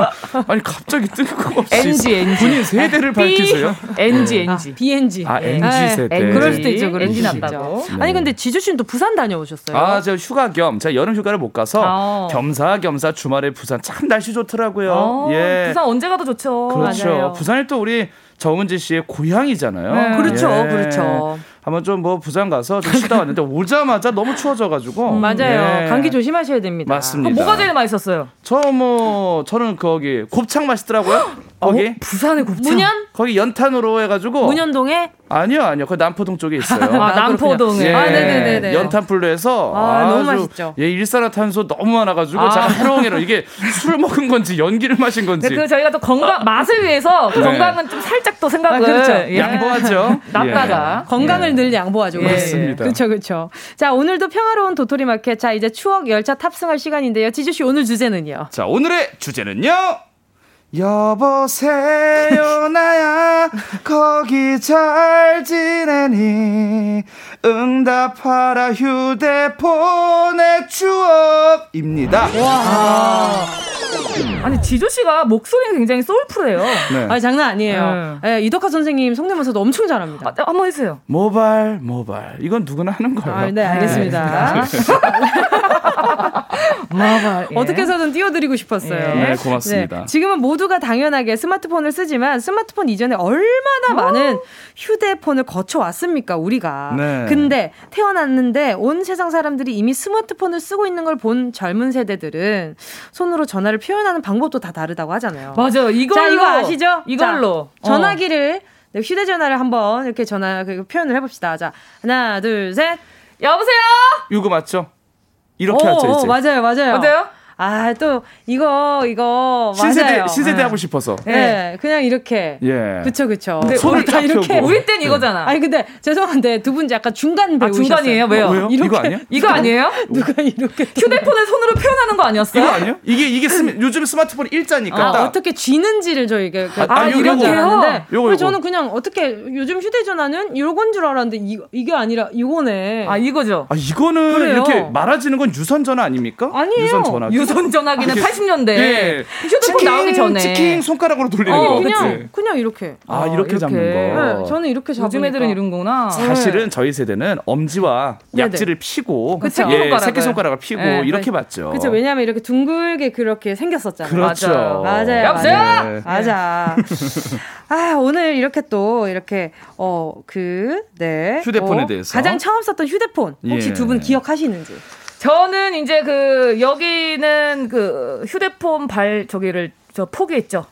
아니 갑자기 뜬금없이 NG, NG. 본인 세대를 밝히세요? NG NG. BNG. 아 예. NG 네. 세대. NG. 그럴 수도 있죠. 그럴 NG 났다고. 있죠. 아니 근데 지주 씨는 또 부산 다녀오셨어요. 아, 저 휴가 겸 제가 여름 휴가를 못 가서 아. 겸사겸사 주말에 부산 참 날씨 좋더라고요. 어, 예. 부산 언제 가도 좋죠. 그렇죠. 맞아요. 부산이 또 우리 정은지 씨의 고향이잖아요. 네. 그렇죠, 예. 그렇죠. 한번 좀 뭐 부산 가서 좀 쉬다 왔는데 [LAUGHS] 오자마자 너무 추워져가지고. 음, 맞아요. 예. 감기 조심하셔야 됩니다. 맞습니다. 뭐가 제일 맛있었어요? 저 뭐 저는 거기 곱창 맛있더라고요. [LAUGHS] 거기 어? 부산의 곱창. 문현 거기 연탄으로 해가지고 문현동에 아니요 아니요 그 남포동 쪽에 있어요. [LAUGHS] 아, 남포동에. 예, 아, 네네네네. 연탄불로 해서 아, 너무 맛있죠. 예, 일산화탄소 너무 많아가지고 아. 제가 해롱해롱 이게 술을 먹은 건지 연기를 마신 건지 네, 그 저희가 또 건강 맛을 위해서 그 네. 건강은 좀 살짝 또 생각을 아, 그렇죠. 예. 양보하죠. [LAUGHS] 놨다가 건강을 늘 양보하죠. 예. 맞습니다. 그렇죠, 그렇죠. 자, 오늘도 평화로운 도토리 마켓. 자, 이제 추억 열차 탑승할 시간인데요. 지주 씨 오늘 주제는요. 자 오늘의 주제는요. 여보세요 나야 거기 잘 지내니 응답하라 휴대폰의 추억입니다. 아니 지조 씨가 목소리가 굉장히 소울풀해요. 네. 아, 장난 아니에요. 예, 이덕화 선생님 성대모사도 엄청 잘합니다. 아, 한번 해주세요. 모발 모발 이건 누구나 하는 거예요. 아, 네, 알겠습니다. [LAUGHS] [LAUGHS] [LAUGHS] 마발. 예. 어떻게 해서든 띄워드리고 싶었어요. 네, 고맙습니다. 네, 지금은 모두가 당연하게 스마트폰을 쓰지만 스마트폰 이전에 얼마나 많은 휴대폰을 거쳐왔습니까, 우리가. 네. 근데 태어났는데 온 세상 사람들이 이미 스마트폰을 쓰고 있는 걸 본 젊은 세대들은 손으로 전화를 표현하는 방법도 다 다르다고 하잖아요. 맞아요. 이걸로 자, 이거 아시죠? 이걸로 자, 전화기를 네, 휴대전화를 한번 이렇게 전화 그 표현을 해봅시다. 자, 하나, 둘, 셋. 여보세요. 이거 맞죠? 이렇게 오, 하죠 오, 이제. 맞아요, 맞아요. 어때요? 아, 또 이거 이거 신세대 맞아요. 신세대 네. 하고 싶어서. 네, 그냥 이렇게. 예. 그쵸, 그쵸. 근데 우리 다쫙 이렇게. 우리 땐 이거잖아. 아니, 근데 죄송한데 두 분 약간 중간 아, 배우셨어요. 중간이에요? 왜요? 어, 왜요? 이렇게. 이거 아니야? 이거 아니에요? 누가 이렇게. [LAUGHS] 휴대폰을 손으로 표현하는 거 아니었어요? 이거 아니에요? 이게 이게 스, 요즘 스마트폰 일자니까 아, 딱. 어떻게 쥐는지를 그- 아, 아, 이런 줄. 알았는데 요거, 요거. 저는 그냥 어떻게 요즘 휴대전화는 요건 줄 알았는데 이, 이게 아니라 이거네. 아 이거죠. 아 이거는 그래요. 이렇게 말아지는 건 유선 전화 아닙니까? 아니에요. 유선 전화. 유선 전화기는 이렇게- 80년대 예. 휴대폰 치킨, 나오기 전에. 치킨 손가락으로 돌리는 어, 거. 그냥 그치? 그냥 이렇게. 아 이렇게, 이렇게. 잡는 네, 거. 저는 이렇게 잡으니까. 요즘 애들은 이런 거구나. 사실은 저희 세대는 엄지와 네네. 약지를 피고 그쵸. 예, 새끼손가락을. 새끼 손가락을 피고 네. 이렇게 봤죠. 그렇죠. 왜냐하면 이렇게 둥글게 그렇게 생겼었잖아요. 그렇죠. 맞아요. 여보세요? 맞아요. 네. 맞아. [LAUGHS] 아, 오늘 이렇게 또 이렇게 어, 그 네. 휴대폰에 어, 대해서. 가장 처음 썼던 휴대폰 혹시 예. 두분 기억하시는지? 저는 이제 그 여기는 그 휴대폰 발 저기를 저 포기했죠.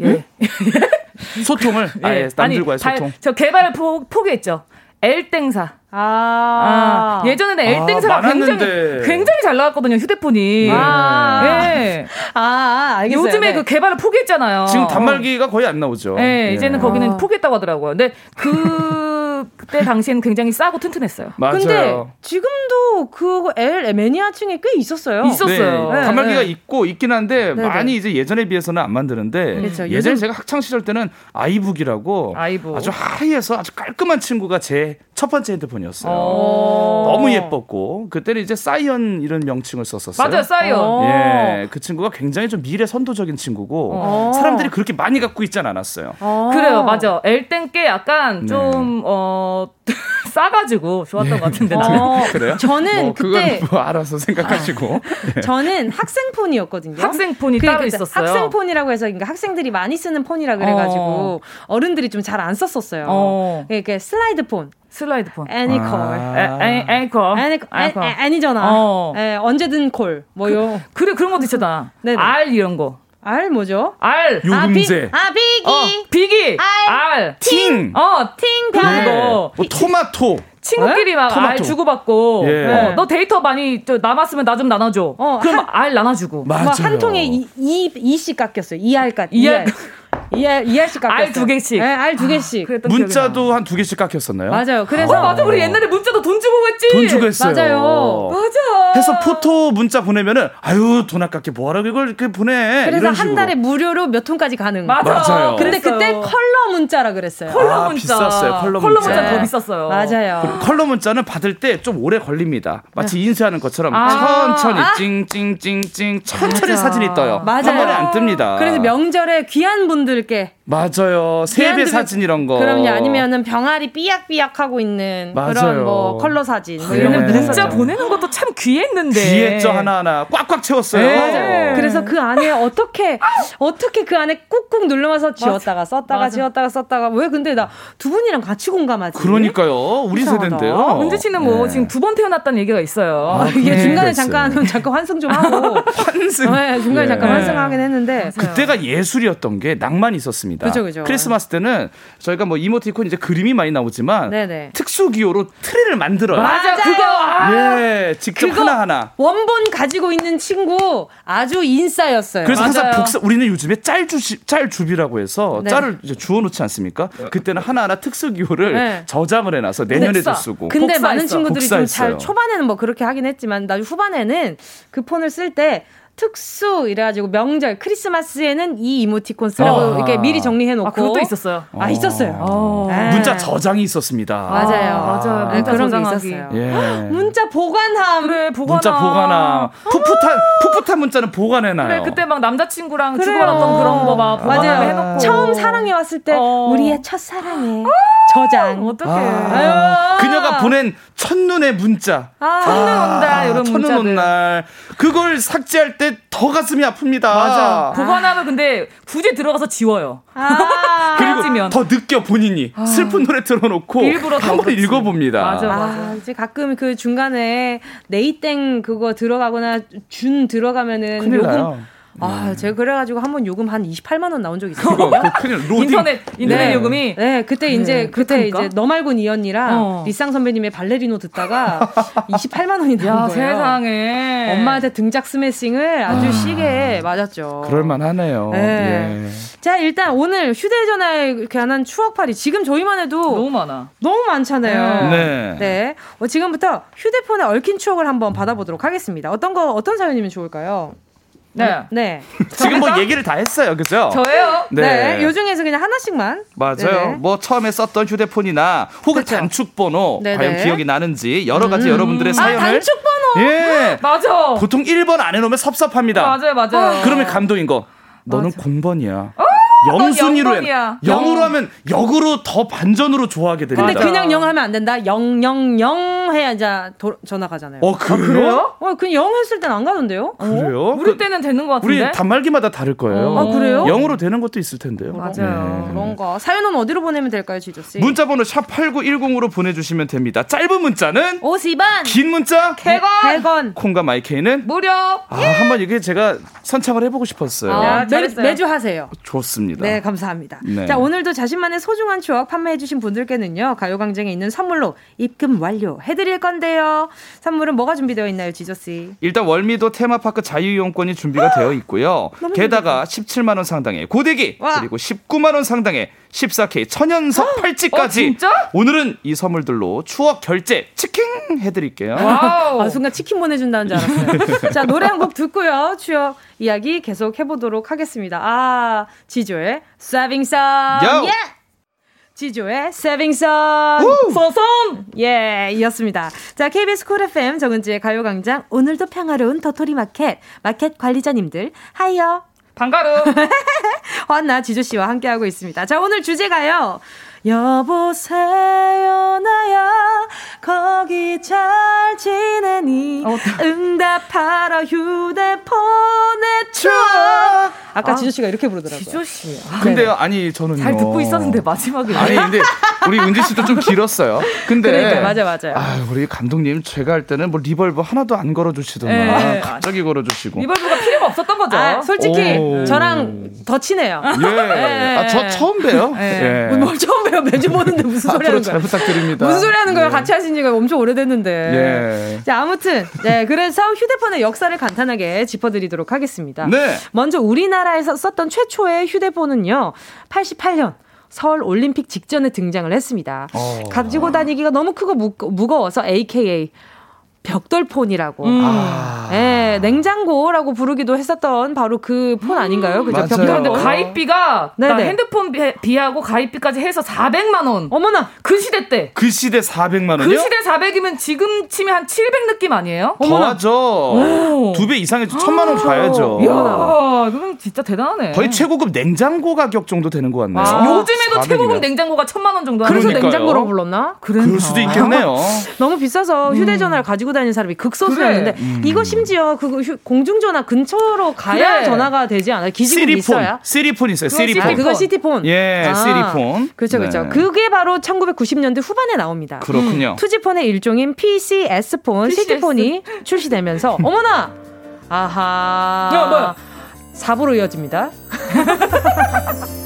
예. [LAUGHS] 소통을 아예 남들과의 발- 소통. 저 개발을 포, 포기했죠. 엘땡사. 아, 아, 예전에는 엘땡사가 아, 굉장히. 굉장히 잘 나왔거든요 휴대폰이. 아. 예. 아, 아, 알겠어요. 요즘에 네. 그 개발을 포기했잖아요. 지금 단말기가 거의 안 나오죠. 예, 이제는 예. 거기는 아. 포기했다고 하더라고요. 근데 그 [LAUGHS] 그때 당시에는 굉장히 싸고 튼튼했어요. 맞아요. 근데 지금도 그거 L 매니아층에 꽤 있었어요. 있었어요. 네, 네, 단말기가 네. 있고 있긴 한데 네네. 많이 이제 예전에 비해서는 안 만드는데 그렇죠. 예전에 요즘- 제가 학창 시절 때는 아이북이라고 아이북. 아주 하이해서 아주 깔끔한 친구가 제 첫 번째 핸드폰이었어요. 어. 너무 예뻤고 그때는 이제 사이언 이런 명칭을 썼었어요. 맞아요, 싸요. 어. 예, 그 친구가 굉장히 좀 미래 선도적인 친구고 어. 사람들이 그렇게 많이 갖고 있진 않았어요. 어. 그래요, 맞아. 엘땡 게 약간 네. 좀, 어, [LAUGHS] 싸가지고 좋았던 것 같은데. 나는. 어, 그래요? 저는 뭐 그때 그건 뭐 알아서 생각하시고. [LAUGHS] 저는 학생폰이었거든요. 학생폰이 그- 따로 그 있었어요. 학생폰이라고 해서 그러니까 학생들이 많이 쓰는 폰이라 그래가지고 어. 른들이 좀 잘 안 썼었어요. 어. 이게 슬라이드폰. 슬라이드 폰. 애니콜. 아. 애, 애니콜. 애니, 애니콜. 애, 애니잖아. 어. 예, 언제든 콜. 뭐요? 그 래 그런 것도 있잖아. 알 이런 거. 알 뭐죠? 알. 요금제. 아, 비 기. 어, 비기. 알. 팅. 어, 팅 그런 예. 거. 뭐 토마토. 친구끼리 막알 토마토. 주고받고 예. 어, 너 데이터 많이 저 남았으면 나 좀 나눠줘. 어, 그럼 한- 알 나눠주고. 맞아요. 뭐한 통에 이, 이, 이씩 깎였어요. 이알까지. 이알. 이알, 이알씩 깎였어요. 알두 개씩. 네, 알두 개씩. 기억이 문자도 한 두 개씩 깎였었나요? 맞아요. 나. 그래서 어, 맞아. 우리 옛날에 문자도 돈 주고 했지. 돈 주고 했어요. 맞아요. 맞아. 해서 포토 문자 보내면은 아유 돈 아깝게 뭐하러 이걸 이렇게 보내. 그래서 한. 달에 무료로 몇 통까지 가능. 맞아. 맞아요. 근데 그랬어요. 그때 컬러 문자라 그랬어요. 컬러 아, 문자. 비쌌어요, 컬러 컬러 문자. 문자 더 네. 비쌌어요. 맞아요. 컬러 문자는 받을 때 좀 오래 걸립니다. 마치 인쇄하는 것처럼 아. 천천히 아. 찡찡찡찡 천천히 맞아. 사진이 떠요. 맞아요. 한 번에 안 뜹니다. 그래서 명절에 귀한 분들 께 맞아요. 세배 사진 이런 거. 그럼요. 아니면은 병아리 삐약삐약 하고 있는 맞아요. 그런 뭐 컬러 사진 뭐 네. 이런 거 문자. 보내는 것도 참 귀했는데. 귀했죠 하나하나 꽉꽉 채웠어요. 네. 맞아요. 그래서 그 안에 어떻게 어떻게 그 안에 꾹꾹 눌러서 지웠다가 썼다가 맞아. 지웠다가 썼다가 왜 근데 나 두 분이랑 같이 공감하지? 그러니까요. 우리 이상하다. 세대인데요. 은지 씨는 뭐 네. 지금 두 번 태어났다는 얘기가 있어요. 아, [LAUGHS] 이게 중간에 잠깐. 잠깐 환승 좀 하고 환승. 네, 중간에 예. 잠깐 환승하긴 했는데 그때가 예술이었던 게 낭만이 있었습니다. 그죠, 그죠. 크리스마스 때는 저희가 뭐 이모티콘 이제 그림이 많이 나오지만 네네. 특수 기호로 트리를 만들어요. 맞아 그거 아, 예, 직접 그거 하나 하나. 원본 가지고 있는 친구 아주 인싸였어요. 그래서 항상 맞아요. 복사 우리는 요즘에 짤주시 짤주비라고 해서 네. 짤을 이제 주워 놓지 않습니까? 그때는 하나하나 특수 기호를 네. 저장을 해 놔서 내년에도. 쓰고. 근데 복사했어. 많은 친구들이 좀. 잘 초반에는 뭐 그렇게 하긴 했지만 나중 후반에는 그 폰을 쓸때 특수 이래가지고 명절 크리스마스에는 이 이모티콘 쓰라고 아. 이렇게 미리 정리해 놓고 아, 그것도 있었어요. 아 있었어요. 어. 네. 문자 저장이 있었습니다. 맞아요. 아, 맞아요. 네, 문자 그런 게 저장하기. 있었어요. 예. [GASPS] 문자 보관함. 그래 보관함. 문자 보관함. 풋풋한 풋풋한 문자는 보관해놔요. 그래 그때 막 남자친구랑 그래요. 주고받았던 그런 거막 맞아요. 해놓고 처음 사랑해 왔을 때 어. 우리의 첫 사랑에 저장. 어떡해. 아, 그녀가 보낸 첫눈의 문자. 아, 첫눈 온다 이런 첫눈 문자들. 온 날. 그걸 삭제할 때 더 가슴이 아픕니다. 맞아. 보관하면 근데 굳이 들어가서 지워요. 아. [LAUGHS] 그리고 헤어지면. 더 느껴 본인이 슬픈 노래 틀어놓고 일부러 더 한번. 읽어봅니다. 맞아. 아, 이제 가끔 그 중간에 네이땡 그거 들어가거나 준 들어가면은 큰일 요금 나요. 아, 제가 그래가지고 한 번 요금 한 28만 원 나온 적 [LAUGHS] 있어요. 그거 그. 인터넷 인터넷 네. 요금이 네, 그때 이제 그때 그렇다니까? 이제 너 말고 니 언니랑 어. 리쌍 선배님의 발레리노 듣다가 [LAUGHS] 28만 원이 나온 야 거예요. 세상에 엄마한테 등짝 스매싱을 아주 시게 맞았죠. 그럴만하네요. 네. 예. 자, 일단 오늘 휴대전화에 관한 추억팔이 지금 저희만 해도 너무 많아. 너무 많잖아요. 네. 네. 어, 지금부터 휴대폰에 얽힌 추억을 한번 받아보도록 하겠습니다. 어떤 거, 어떤 사연이면 좋을까요? 네. 네. 지금 뭐 얘기를 다 했어요, 그죠? 저예요. 네. 요 중에서 그냥 하나씩만. 맞아요. 네네. 뭐 처음에 썼던 휴대폰이나 혹은 그쵸. 단축번호 네네. 과연 기억이 나는지 여러 가지 여러분들의 아, 사연을 단축번호! 예. [LAUGHS] 맞아. 보통 1번 안 해놓으면 섭섭합니다. 맞아요, 맞아요. 그러면 감동인 거. 너는 공번이야. 넌 영순위로 해. 영으로 하면 역으로 더 반전으로 좋아하게 됩니다. 근데 그냥 영 하면 안 된다. 영, 영, 영 해야 이제 도, 전화 가잖아요. 어 그래요? 어, 그냥 영 했을 땐 안 가던데요? 그래요? 우리 그- 때는 되는 것 우리 같은데. 단말기마다 다를 거예요. 아, 그래요? 영으로 되는 것도 있을 텐데요. 맞아요. 네. 그런가. 사연은 어디로 보내면 될까요, 지조 씨? 문자 번호 샵 8910으로 보내 주시면 됩니다. 짧은 문자는 50원! 긴 문자 100원! 100원! 콩과 마이케이는 무료. 아, 한번 이게 제가 선창을 해 보고 싶었어요. 아, 야, 매. 매주 하세요. 좋습니다. 네, 감사합니다. 네. 자, 오늘도 자신만의 소중한 추억 판매해주신 분들께는요, 가요광장에 있는 선물로 입금 완료 해드릴 건데요. 선물은 뭐가 준비되어 있나요, 지조 씨? 일단 월미도 테마파크 자유이용권이 준비가 되어 있고요. 게다가 17만 원 상당의 고데기 와. 그리고 19만 원 상당의 14K 천연석 팔찌까지 어, 진짜? 오늘은 이 선물들로 추억 결제 치킨 해드릴게요. 와우. 아, 순간 치킨 보내준다는 줄 알았어요. [LAUGHS] 자, 노래 한 곡 듣고요. 추억 이야기 계속 해보도록 하겠습니다. 아, 지조의. 요! 예! 지조의 세빙선. 서선. 예, 이었습니다. 자, KBS 쿨 FM 정은지의 가요광장. 오늘도 평화로운 도토리 마켓. 마켓 관리자님들, 하이요. 방가루. [LAUGHS] 환나 지조 씨와 함께하고 있습니다. 자, 오늘 주제가요. 여보세요, 나야. 거기 잘 지내니? 어, 응답하러 휴대폰에 추억 아까 아, 지조 씨가 이렇게 부르더라고요. 지조 씨. 아, 근데요, 아니 저는요. 잘 듣고 있었는데 마지막에. 아니 근데 우리 은지 씨도 좀 길었어요. 근데 그러니까 맞아 맞아요. 아, 우리 감독님 제가 할 때는 뭐 reverb 하나도 안 걸어주시더만 네. 갑자기 걸어주시고. reverb가 필요가 없었던 거죠. 아, 솔직히 오. 저랑 더 친해요. 예. 아, 저 처음 봬요. 예. 예. 뭘 처음 봬요. 매주 보는데 무슨 소리 하는 잘 거야. 부탁드립니다. 무슨 소리 하는 거예요? 예. 같이 하신 지가 엄청 오래됐는데. 예. 자, 아무튼, 네, 그래서 휴대폰의 역사를 간단하게 짚어드리도록 하겠습니다. 네. 먼저 우리나라에서 썼던 최초의 휴대폰은요, 88년. 서울 올림픽 직전에 등장을 했습니다. 어. 가지고 다니기가 너무 크고 무, 무거워서 AKA 벽돌폰이라고. 음. 아. 예, 냉장고라고 부르기도 했었던 바로 그 폰 아닌가요? 그죠? 맞아요. 벽돌폰. 근데 가입비가 나. 핸드폰 비, 비하고 가입비까지 해서 400만 원. 어머나! 그 시대 때. 그 시대 400만 원이요? 그 시대 400이면 지금 치면 한 700 느낌 아니에요? 더하죠. 두배 이상해서 천만 원 봐야죠. 이야, 그럼 진짜 대단하네. 거의 최고급 냉장고 가격 정도 되는 것 같네요. 아, 요즘에도 400이면. 최고급 냉장고가 천만 원 정도 하는 그래서 그러니까요. 냉장고라고 불렀나? 그럴 수도 있겠네요. [LAUGHS] 너무 비싸서 휴대 전화를 가지고 다니는 사람이 극소수였는데 음. 이거 심지어 그 휴- 공중전화 근처로 가야 그래. 전화가 되지 않아요? 기지국이 시리폰, 있어야? 시리폰 있어요. 시리폰. 아, 그건 시티폰. 예, 아, 시리폰. 그렇죠, 그렇죠. 네. 그게 바로 1990년대 후반에 나옵니다. 그렇군요. 투지폰의 일종인 PCS폰, PCS. 시티폰이 출시되면서 [LAUGHS] 어머나! 아하. 야, 뭐야? 4부로 이어집니다. [LAUGHS]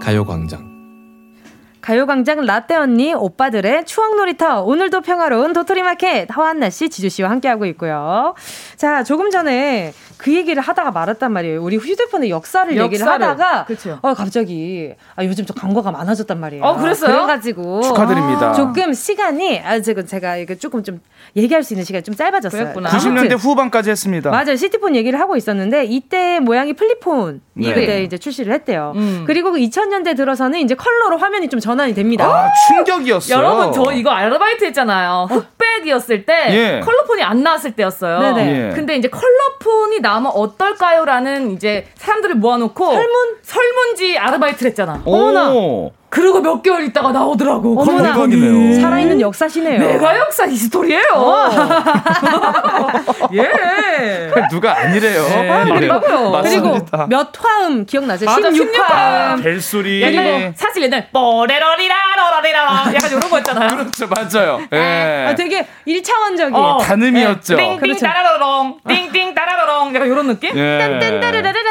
가요광장. 가요광장 라떼 언니 오빠들의 추억 놀이터 오늘도 평화로운 도토리마켓 하완나 씨 지주 씨와 함께하고 있고요. 자 조금 전에 그 얘기를 하다가 말았단 말이에요. 우리 휴대폰의 역사를, 얘기를 역사를. 하다가 그쵸. 어 갑자기 아 요즘 좀 광고가 많아졌단 말이에요. 어, 그랬어요? 그래가지고 축하드립니다. 조금 시간이 아 지금 제가 이게 조금 좀 얘기할 수 있는 시간이 좀 짧아졌어요. 그랬구나. 90년대 아무튼 후반까지 했습니다. 맞아요. 시티폰 얘기를 하고 있었는데 이때 모양이 플립폰이 네. 그때 이제 출시를 했대요. 음. 그리고 2000년대 들어서는 이제 컬러로 화면이 좀 전환 이 됩니다. 아, 충격이었어요. 여러분 저 이거 아르바이트 했잖아요. 흑백이었을 때 예. 컬러폰이 안 나왔을 때였어요. 네네. 예. 근데 이제 컬러폰이 나오면 어떨까요라는 이제 사람들을 모아놓고 설문 설문지 아르바이트를 했잖아. 오. 그리고 몇 개월 있다가 나오더라고. 어머나. 대박이네요. 살아있는 역사시네요. 내가 역사 history예요. [LAUGHS] 예. 누가 아니래요. 네, 예. 맞다고요. 그리고 맞습니다. 몇 화음 기억나세요? 맞아, 16화음. 아, 벨소리. 그리고 사실 옛날 뽀레러리라러라리라 약간 이런 거 있잖아요. 그렇죠, 맞아요. 예. 아, 되게 1차원적인. 어. 가늠이었죠. 띵띵 그렇죠. 따라라롱 띵띵 따라라롱 약간 이런 느낌? 예.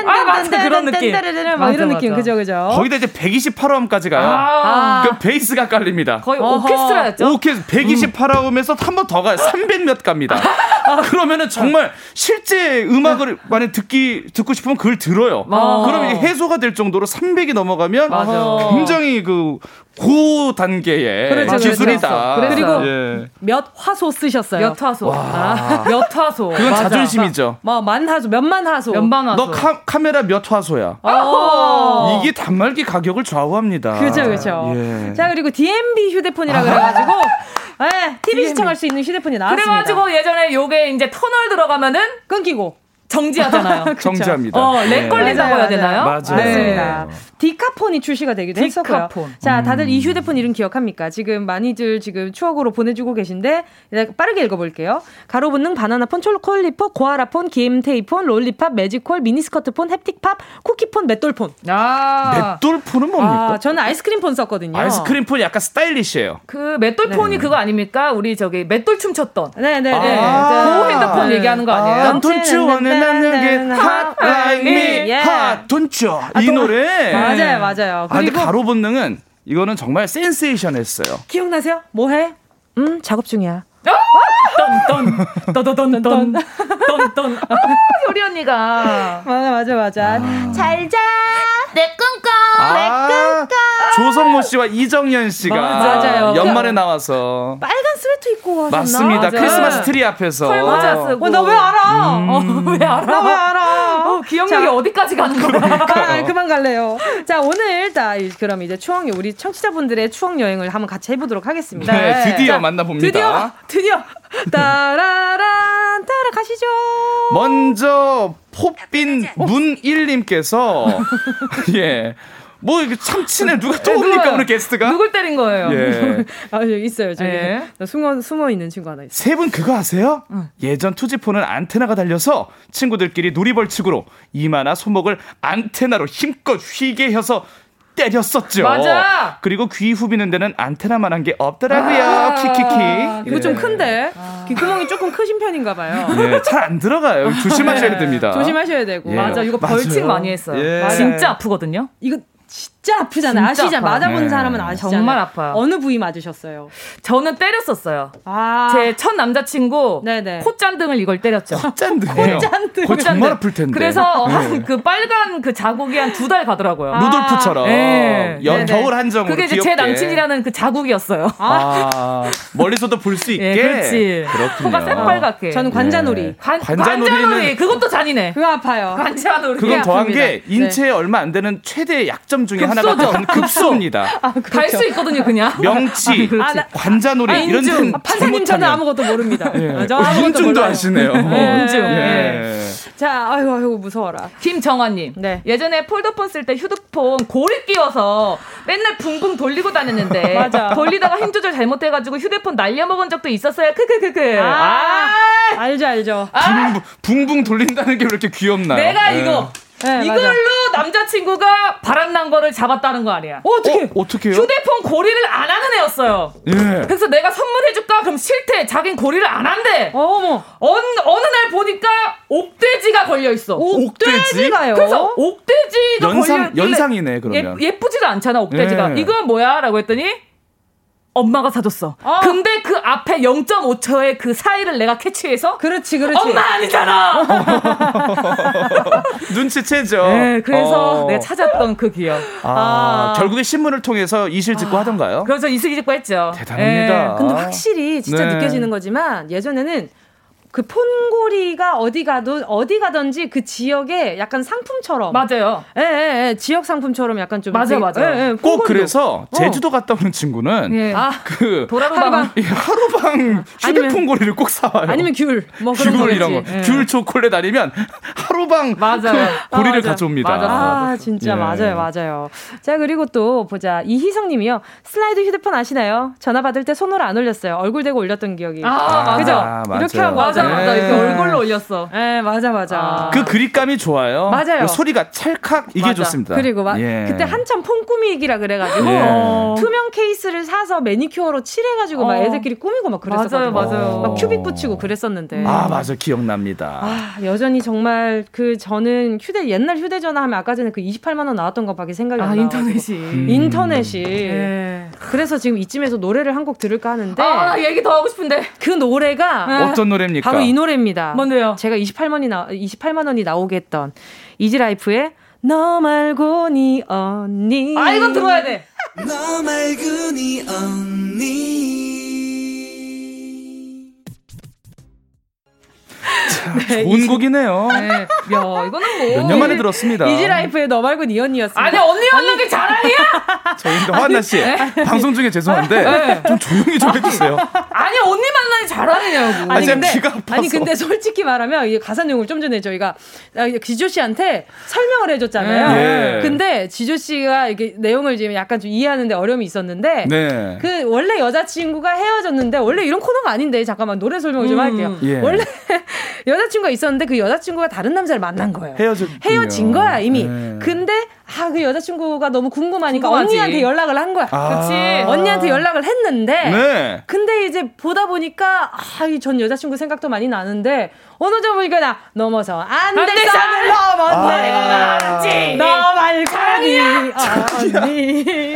아, 맞아, 그런 느낌. 뭐 맞아, 이런 느낌. 그죠, 그죠. 거기다 이제 128화음까지 가요. 아, 그 베이스가 깔립니다. 거의 어허. 오케스트라였죠. 오케이 128화음에서 한번 더 가요. 300몇 갑니다. [LAUGHS] 그러면은 정말 실제 음악을 만약 듣기 듣고 싶으면 그걸 들어요. 아. 그럼 이게 해소가 될 정도로 300이 넘어가면 맞아. 굉장히 그 고 단계의 그렇죠, 그렇죠. 기술이다. 그랬어요. 그리고 예. 몇 화소 쓰셨어요? 몇 화소. 아, 몇 화소. 그건 맞아. 자존심이죠. 뭐, 만 화소, 몇만 화소. 몇만 화소. 너 카, 카메라 몇 화소야? 어. 이게 단말기 가격을 좌우합니다. 그죠, 그죠. 예. 자, 그리고 DMB 휴대폰이라 그래가지고, 예, TV 시청할 수 있는 휴대폰이 나왔습니다. 그래가지고 예전에 요게 이제 터널 들어가면은 끊기고. 정지하잖아요. [LAUGHS] 정지합니다. 어, lag 예. 걸린다고 해야 되나요? 맞아요. 맞습니다. 디카폰이 출시가 되기도 했었고요. 디카폰. 자, 다들 이 휴대폰 이름 기억합니까? 지금 많이들 지금 추억으로 보내주고 계신데 빠르게 읽어볼게요. 가로 붙는 바나나폰, 촐콜리폰, 고아라폰, 김테이폰, 롤리팝, 매직콜, 미니스커트폰, 햅틱팝, 쿠키폰, 맷돌폰. 아, 맷돌폰은 뭡니까? 아, 저는 아이스크림폰 썼거든요. 아이스크림폰 약간 스타일리시해요. 그 맷돌폰이 그거 아닙니까? 우리 저기 맷돌 춤 췄던. 네네네. 아. 그 핸드폰 네. 얘기하는 거 아니에요? 난 돈주 원해 나는 게 hot like me 예. hot 돈주 이 노래 맞아요, 맞아요. 아 근데 가로 본능은 이거는 정말 센세이션 했어요. 기억나세요? 뭐 해? 음, 작업 중이야. 떤떤 떠더던던 떤떤 아, 효리 언니가 맞아, 맞아, 맞아. 잘 자. 내 꿈꿔. 아, 조성모 씨와 이정현 씨가 맞아요. 연말에 나와서 빨간 스웨터 입고 하셨나? 맞습니다. 맞아요. 크리스마스 트리 앞에서 털모자 쓰고. 어, 나왜 알아? 어, 왜 알아? 나 왜 알아? 어, 기억력이 자. 어디까지 가는 거야? 아, 그만 갈래요. 자, 오늘 다 그럼 이제 추억 여 우리 청취자분들의 추억 여행을 한번 같이 해보도록 하겠습니다. 네, 드디어 자, 만나봅니다. 드디어 드디어 [LAUGHS] 따라란 따라 가시죠. 먼저 포빈 문일님께서 [LAUGHS] 예. 뭐 이게 참 친해 누가 또 옵니까 누가요? 오늘 게스트가? 누굴 때린 거예요? 예. [LAUGHS] 아, 여기 있어요. 저기 예. 숨어 숨어 있는 친구 하나 있어요. 세 분 그거 아세요? 예전 투지폰은 안테나가 달려서 친구들끼리 놀이벌칙으로 이마나 손목을 안테나로 힘껏 휘게 해서 때렸었죠. 맞아. 그리고 귀 후비는 데는 안테나만한 게 없더라고요. 키키키. 아, 이거 예. 좀 큰데 귓구멍이 조금 크신 편인가 봐요. 예, 잘안 들어가요. 조심하셔야 됩니다. 조심하셔야 되고. 예. 맞아, 이거 벌칙 맞아요. 많이 했어요. 예. 진짜 아프거든요. 이거 진짜 아프잖아요. 진짜 아시죠? 아파요. 맞아본 네. 사람은 아시잖아요. 정말 아파요. 어느 부위 맞으셨어요? 저는 때렸었어요. 아, 제 첫 남자친구 네네. 콧잔등을 이걸 때렸죠. 짠드네요. 짠드. 그거 정말 아플 텐데. 그래서 네. 그 빨간 그 자국이 한 두 달 가더라고요. 아, 루돌프처럼 네. 연 네네. 겨울 한정으로 그게 이제. 제 남친이라는 그 자국이었어요. 아, 멀리서도 볼 수 있게. 예, 그렇지. 그렇군요. 코가 새빨갛게. 저는 관자놀이. 네. 관, 관자놀이는- 관자놀이 그것도 잔이네. 그거 아파요. 관자놀이. 그건 예, 더한. 게 인체에 얼마 안 되는 최대의 약점 중에 하나 가 급소죠. 건 급소입니다. 갈수 있거든요, 그냥. [LAUGHS] 명치. 아, 나- 관자놀이 아, 이런. 데는 아, 판사님 저는 아무것도 모릅니다. 예. 아, 저 어, 아무것도 몰라요. 아시네요. 네. 인중. 예. 자, 아이고, 아이고, 무서워라. 김정환님. 네. 예전에 폴더폰 쓸 때 휴대폰 고리 끼워서 맨날 붕붕 돌리고 다녔는데. [LAUGHS] 맞아. 돌리다가 힘 조절 잘못해가지고 휴대폰 날려먹은 적도 있었어요. 크크크크. 아, 아, 알죠, 알죠. 붕붕, 붕붕 돌린다는 게 왜 이렇게 귀엽나요? 내가 예. 이거. 네, 이걸로 맞아. 남자친구가 바람난 거를 잡았다는 거 아니야. 어, 어떻게? 어, 어떻게요? 휴대폰 고리를 안 하는 애였어요. 예. 그래서 내가 선물해줄까? 그럼 싫대. 자긴 고리를 안 한대. 어머, 어느, 어느 날 보니까 옥돼지가 걸려 있어. 옥돼지 가요? 그래서 옥돼지가 연상, 걸려 연상이네, 그러면. 예, 예쁘지도 않잖아 옥돼지가. 예. 이건 뭐야? 라고 했더니 엄마가 사줬어. 어. 근데 그 앞에 0.5초의 그 사이를 내가 캐치해서 그렇지, 그렇지. 엄마 아니잖아. [LAUGHS] 눈치채죠. 네, 그래서 어. 내가 찾았던 그 기억. 아, 아. 결국에 신문을 통해서 이실 짓고 하던가요? 그래서 이슬기 짓고 했죠. 대단합니다. 예. 근데 확실히 진짜 네. 느껴지는 거지만 예전에는 그 폰고리가 어디 가도 어디 가든지 그 지역에 약간 상품처럼 맞아요. 예, 예, 예. 지역 상품처럼 약간 좀 맞아, 되게- 맞아. 예, 예, 꼭. 그래서 어. 제주도 갔다 오는 친구는 예. 아, 그. 하루방. 이 하루방 휴대 폰 고리를 꼭 사와요. 아니면 귤. 뭐 그런 귤. 이런 거. 예. 귤 초콜릿 아니면 하루방 맞아요. 그 고리를 아, 맞아. 가져옵니다. 맞아. 아, 진짜 예. 맞아요, 맞아요. 자, 그리고 또 보자. 이희성 님이요. 슬라이드 휴대폰 아시나요? 전화 받을 때 손으로 안 올렸어요. 얼굴 대고 올렸던 기억이. 아, 맞아. 그죠? 아, 이렇게. 하고 맞아, 네. 맞아. 이렇게 얼굴로 올렸어. 예, 맞아, 맞아. 그 그립감이 좋아요. 맞아요. 그 소리가 찰칵 이게 맞아. 좋습니다. 그리고 막 예. 그때 한참 폰 꾸미기라 그래가지고 예. 투명 케이스를 사서 매니큐어로 칠해가지고 막 어. 애들끼리 꾸미고 막 그랬었거든요. 맞아요, 맞아요. 막 큐빅 붙이고 그랬었는데. 아 맞아 기억납니다. 아, 여전히 정말 그 저는 휴대 옛날 휴대전화 하면 아까 전에 그 28만 원 나왔던 것밖에 생각이 안 아, 나요. 인터넷이. 인터넷이. 예. 그래서 지금 이쯤에서 노래를 한 곡 들을까 하는데 아, 나 얘기 더 하고 싶은데. 그 노래가 어떤 노래입니까? 바로 이 노래입니다. 뭔데요? 제가 28만이 나 28만 원이 나오게 했던 이지라이프의 너 말고 니 언니. 아, 이건 들어야 돼. 너 말고 니 언니 좋은 곡이네요. 네. 야, 이거는 뭐. 몇 년 만에 들었습니다. 이지라이프의 너 말고 니 언니였습니다. 아니, 언니 얻는 게 자랑이야? 저희인데 화한나 씨 방송 중에 죄송한데 좀 조용히 좀 해주세요. 아니, 언니 만나니 자랑이냐고. 아니, 근데, 귀가 아파서. 아니 근데 솔직히 말하면 이 가사 내용을 좀 전에 저희가 아, 지조 씨한테 설명을 해줬잖아요. 예. 근데 지조 씨가 이게 내용을 지금 약간 좀 이해하는데 어려움이 있었는데 네. 그 원래 여자친구가 헤어졌는데 원래 이런 코너가 아닌데 잠깐만 노래 설명을 좀 음. 할게요. 예. 원래 여자친구가 있었는데 그 여자친구가 다른 남자를 만난 거예요. 헤어졌 헤어진 거야 이미. 네. 근데 아 그 여자친구가 너무 궁금하니까 궁금하지. 언니한테 연락을 한 거야. 아. 그치. 언니한테 연락을 했는데 네. 근데 이제 보다 보니까 아, 이 전 여자친구 생각도 많이 나는데 어느 점 보니까 나 넘어서 안안될 돼, 선을 아. 넘었네. 내가 말았지. 너 말고 니 언니.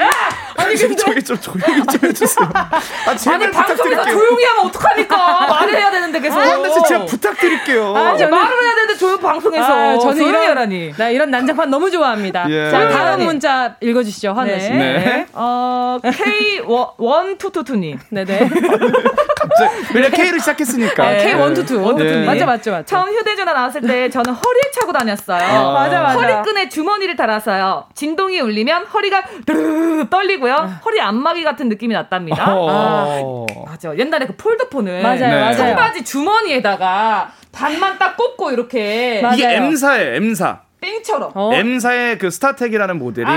아니 저기 저기 좀 조용히 좀 해주세요. 아 제발 아니 방송에서. 조용히 하면 어떡합니까? 말을 해야 되는데 계속. 아, 근데 진짜 제가 부탁드릴게요. 아, 저는 말을 해야 되는데 조용 방송에서 아, 저는 조용히 이런 하라니. 나 이런 난장판 너무 좋아합니다. 예. 자 다음 문자 읽어주시죠, 환우 씨. 네. 어, K1222님. 네네. [LAUGHS] 갑자기 왜냐 K를 시작했으니까. 네. K122. 네. 맞죠, 맞죠, 맞죠. 처음 휴대전화 나왔을 때 저는 허리를 차고 다녔어요. 아. 맞아, 맞아. 허리끈에 주머니를 달았어요. 진동이 울리면 허리가 드르르 떨리고요. 허리 안마기 같은 느낌이 났답니다. 어. 맞아. 옛날에 그 폴더폰을 맞아요, 네. 맞아요. 청바지 주머니에다가 반만 딱 꽂고 이렇게 맞아요. 이게 M사예요, M사. 땡처럼. 어? M사의 그 스타텍이라는 모델이 아,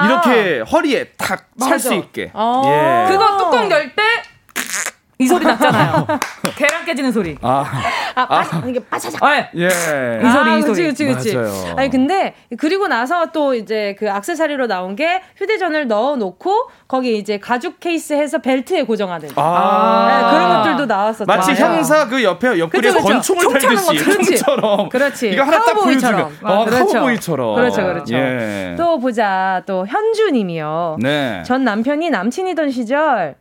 아. 이렇게 허리에 탁 찰. 수 있게. 어. 예. 그거 뚜껑 열 때 이 소리 났잖아요. [LAUGHS] 계란 깨지는 소리. 아, 아, 빠, 이게 빠자작. 아, 예. 이 소리, 아, 이 그치, 소리. 그치, 그치. 맞아요. 아니, 근데, 그리고 나서 또 이제 그 악세사리로 나온 게 휴대전을 넣어 놓고, 거기 이제 가죽 케이스 해서 벨트에 고정하는. 아. 네, 그런 것들도 나왔었죠. 마치 형사 그 옆에 옆구리에 그쵸, 그쵸. 권총을 달듯이 거, 그렇지. 총처럼. 그렇지. 이거 하나 딱 카우보이처럼. 보여주면. 어, 그렇죠. 카우보이처럼. 그렇죠, 그렇죠. 예. 또 보자. 또 현주님이요. 네. 전 남편이 남친이던 시절.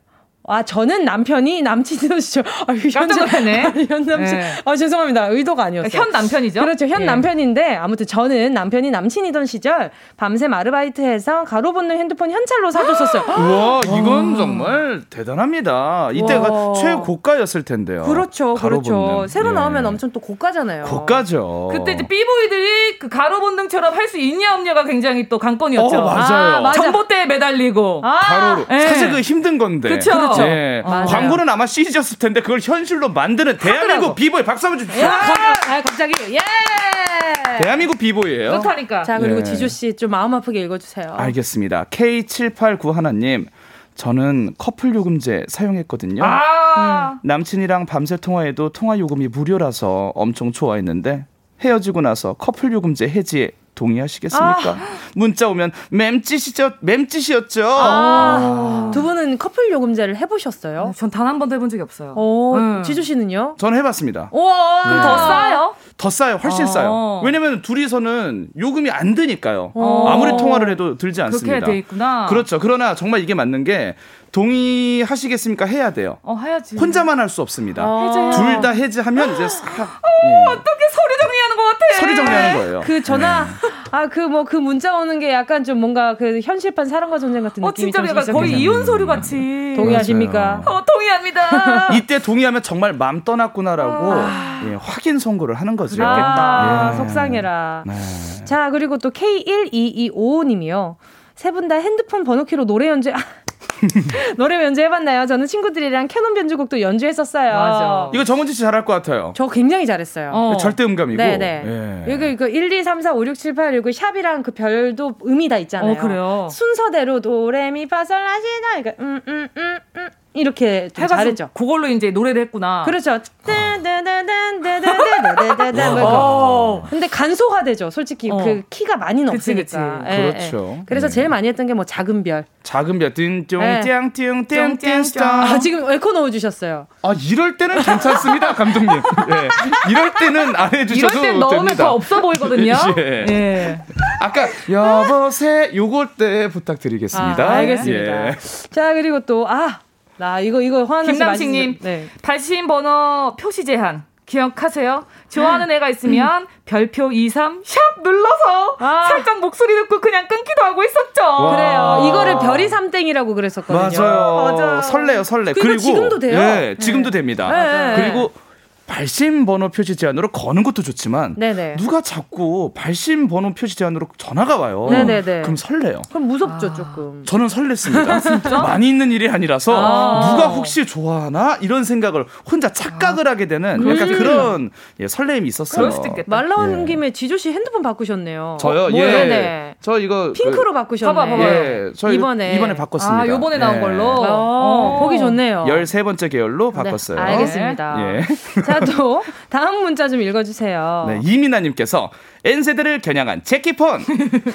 아, 저는 남편이 남친이던 시절. 아, 현 깜짝 놀랐네. 현 남친. 네. 아, 죄송합니다. 의도가 아니었어요. 현 남편이죠? 그렇죠. 현 예. 남편인데 아무튼 저는 남편이 남친이던 시절 밤샘 아르바이트해서 가로 붙는 핸드폰 현찰로 사줬었어요. [GASPS] 우와, 이건 정말 대단합니다. 이때가 와. 최고가였을 텐데요. 그렇죠, 가로 그렇죠. 새로 예. 나오면 엄청 또 고가잖아요. 고가죠. 그때 이제 삐보이들이 그 가로 본능처럼 할 수 있냐 없냐가 굉장히 또 관건이었죠. 어, 맞아요. 아, 맞아. 전봇대에 매달리고. 아, 가로로. 예. 사실 그 힘든 건데. 그쵸. 그렇죠. 예. 맞아요. 광고는 아마 CG였을 텐데 그걸 현실로 만드는 대한민국 비보이 박수 한번 주십시오. 야, 아, 갑자기 예. 대한민국 비보이예요. 그렇다니까. 자 그리고 예. 지조 씨 좀 마음 아프게 읽어주세요. 알겠습니다. K789 하나님. 저는 커플 요금제 사용했거든요. 아. 남친이랑 밤새 통화해도 통화 요금이 무료라서 엄청 좋아했는데 헤어지고 나서 커플 요금제 해지에 동의하시겠습니까? 문자 오면 맴짓이죠, 맴짓이었죠. 아, 두 분은 커플 요금제를 해보셨어요? 전단 한 번도 해본 적이 없어요. 오, 음. 지조 씨는요? 저는 해봤습니다. 우와, 그럼 더 싸요? 더 싸요, 훨씬 어. 싸요. 왜냐면 둘이서는 요금이 안 드니까요. 어. 아무리 통화를 해도 들지 않습니다. 그렇게 돼 있구나. 그렇죠. 그러나 정말 이게 맞는 게 동의하시겠습니까? 해야 돼요. 어, 해야지. 혼자만 할 수 없습니다. 어. 둘다 해지하면 이제 싹 예. 어떻게 서류 정리하는 것 같아. 서류 정리하는 거예요. 그 전화, 아, 그 뭐, 그 문자 오는 게 약간 좀 뭔가 그 현실판 사랑과 전쟁 같은 어, 느낌이 진짜 좀 약간. 거의 이혼 서류 같이. 동의하십니까? 맞아요. 어, 동의합니다. [LAUGHS] 이때 동의하면 정말 맘 떠났구나라고 아. 예, 확인 선고를 하는 거죠. 아, 예. 속상해라. 네. 자, 그리고 또 K12255님이요. 세 분 다 핸드폰 번호키로 노래 연주, [LAUGHS] 노래 연주 해봤나요? 저는 친구들이랑 캐논 변주곡도 연주했었어요. 맞아. 이거 정은지 씨 잘할 것 같아요. 저 굉장히 잘했어요. 어. 절대 음감이고. 네네. 예. 여기 그 1, 2, 3, 4, 5, 6, 7, 8, 9 샵이랑 그 별도 음이 다 있잖아요. 어, 그래요? 순서대로 도레미 파솔라시도 이거 음음음 음, 음, 이렇게 좀 잘했죠. 그걸로 이제 노래를 했구나. 그렇죠. 근데 간소화되죠. 솔직히 어. 그 키가 많이 높으니까. 그치, 그치. 예, 그렇죠. 예. 그래서 네. 제일 많이 했던 게 뭐 작은 별. 작은 별 띵띵띵띵띵띵. 아 지금 에코 넣어 주셨어요. 아 이럴 때는 괜찮습니다, 감독님. 예. 이럴 때는 안 해 주셔도 이럴 때 넣으면 더 없어 보이거든요. 예. 예. 아까 여보세 요걸 때 부탁드리겠습니다. 아, 알겠습니다. 자, 그리고 또 아, 나 이거 이거 화나 김남식님, 네. 발신 번호 표시 제한. 기억하세요? 좋아하는 애가 있으면 별표 23, 샵 눌러서 아. 살짝 목소리 듣고 그냥 끊기도 하고 있었죠. 와. 그래요. 이거를 별이 삼땡이라고 그랬었거든요. 맞아요. 맞아요. 설레요, 설레. 그리고 그리고 지금도 돼요. 예, 지금도 됩니다. 네. 그리고 발신 번호 표시 제한으로 거는 것도 좋지만 네네. 누가 자꾸 발신 번호 표시 제한으로 전화가 와요. 네네네. 그럼 설레요. 그럼 무섭죠 조금. 저는 설렜습니다. [LAUGHS] 많이 있는 일이 아니라서 아. 누가 혹시 좋아하나 이런 생각을 혼자 착각을 하게 되는 약간 그런 예, 설레임이 있었어요. 그럴 수도 있겠다. 말 나온 예. 김에 지조 씨 핸드폰 바꾸셨네요. 저요? 뭐요? 예. 네네. 저 이거 핑크로 바꾸셨네. 봐봐, 봐봐요. 예, 저 이번에. 이번에 바꿨습니다. 아, 요번에 나온 예. 걸로? 어, 보기 좋네요. 13번째 계열로 네, 바꿨어요. 알겠습니다. 예. 자 자, 또 [LAUGHS] 다음 문자 좀 읽어주세요. 네, 이민아님께서 N세대를 겨냥한 제키폰.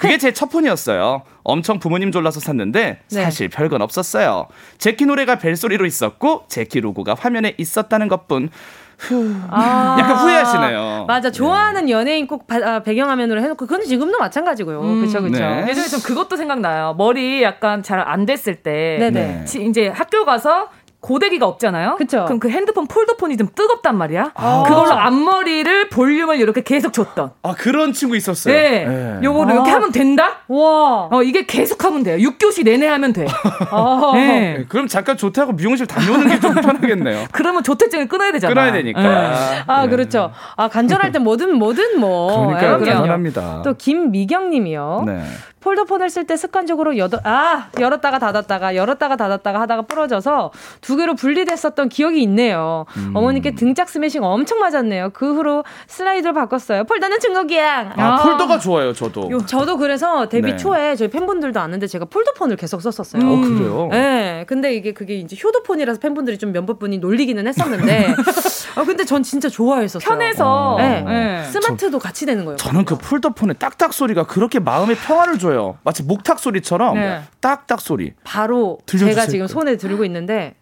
그게 제 첫 폰이었어요. 엄청 부모님 졸라서 샀는데 네. 사실 별건 없었어요. 제키 노래가 벨소리로 있었고 제키 로고가 화면에 있었다는 것뿐. 후. 아. 약간 후회하시네요. 맞아. 좋아하는 연예인 꼭 바- 아, 배경화면으로 해놓고 그건 지금도 마찬가지고요. 그렇죠, 그렇죠. 네. 예전에 좀 그것도 생각나요. 머리 약간 잘 안 됐을 때. 네네. 지- 이제 학교 가서 고데기가 없잖아요. 그쵸. 그럼 그 핸드폰 폴더폰이 좀 뜨겁단 말이야. 아. 그걸로 앞머리를 볼륨을 이렇게 계속 줬던. 아 그런 친구 있었어요. 네. 네. 요거를 이렇게 아. 하면 된다? 와. 어, 이게 계속 하면 돼요. 6교시 내내 하면 돼. [LAUGHS] 어. 네. 네, 그럼 잠깐 좋다고 미용실 다녀오는 게 좀 편하겠네요. [LAUGHS] 그러면 조퇴증을 끊어야 되잖아. 끊어야 되니까. 네. 아, 네. 그렇죠. 아, 간절할 때 뭐든 뭐든 뭐. 그러니까요. 예, 그럼요. 당연합니다. 또 김미경 님이요. 네. 폴더폰을 쓸 때 습관적으로 여덟, 아, 열었다가 닫았다가, 열었다가 닫았다가 하다가 부러져서 두 개로 분리됐었던 기억이 있네요. 음. 어머니께 등짝 스매싱 엄청 맞았네요. 그 후로 슬라이드로 바꿨어요. 폴더는 중국이야. 아, 폴더가 좋아요, 저도. 저도 그래서 데뷔 네. 초에 저희 팬분들도 아는데 제가 폴더폰을 계속 썼었어요. 어, 그래요? 네, 근데 이게 그게 이제 효도폰이라서 팬분들이 좀 몇몇 분이 놀리기는 했었는데, [LAUGHS] 아 근데 전 진짜 좋아했었어요. 편해서. 네. 네. 스마트도 같이 되는 거예요. 저는 그 폴더폰의 딱딱 소리가 그렇게 마음에 평화를 줘요. 마치 목탁 소리처럼 네. 딱딱 소리. 바로 들려주세요. 제가 지금 손에 들고 있는데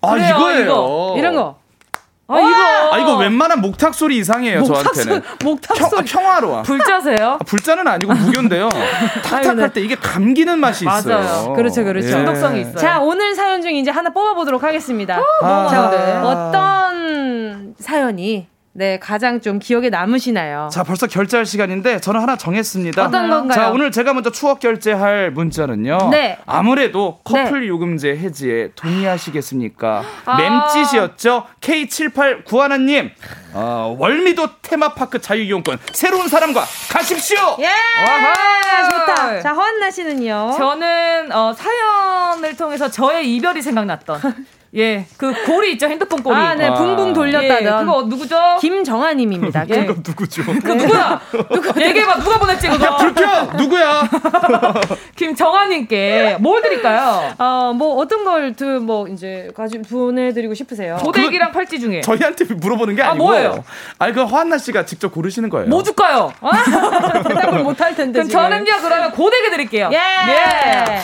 아 그래요, 이거예요. 이거. 이런 거. 아, 이거. 아 이거 웬만한 목탁 소리 이상이에요 목탁 저한테는. 소리, 목탁 평, 소리. 평화로워. 불자세요? 아, 불자는 아니고 무교인데요. [LAUGHS] 탁탁할 때 이게 감기는 맛이 있어요. 맞아요. 그렇죠, 그렇죠. 예. 중독성이 있어요. 자, 오늘 사연 중 이제 하나 뽑아보도록 하겠습니다. 아. 자, 아. 어떤 사연이 네 가장 좀 기억에 남으시나요? 자 벌써 결제할 시간인데 저는 하나 정했습니다. 어떤 건가요? 자 오늘 제가 먼저 추억 결제할 문자는요. 네. 아무래도 커플 요금제 해지에 동의하시겠습니까? 아. 맴짓이었죠. K7891 님 어, 월미도 테마파크 자유이용권 새로운 사람과 가십시오. 예! 와하! 좋다. 자, 허한나 씨는요? 저는 어, 사연을 통해서 저의 이별이 생각났던 예, 그 고리 있죠 핸드폰 고리. 아, 네, 아. 붕붕 돌렸다던. 예, 그거 누구죠? 김정아님입니다. 예. 그건 누구죠? 그 누구야? 누구? 얘기해봐 누가 보냈지 그거? 불켜 누구야? [LAUGHS] 김정아님께 뭘 드릴까요? 어, 뭐, 어떤 걸, 그, 뭐, 이제, 가지고 보내드리고 싶으세요? 고데기랑 팔찌 중에 저희한테 물어보는 게 아, 아니고. 뭐예요? 아니 그 허한나 씨가 직접 고르시는 거예요. 뭐 줄까요? [LAUGHS] 대답을 못 할 텐데. 그럼 지금. 저는요 그러면 고데기 드릴게요. 예! 예.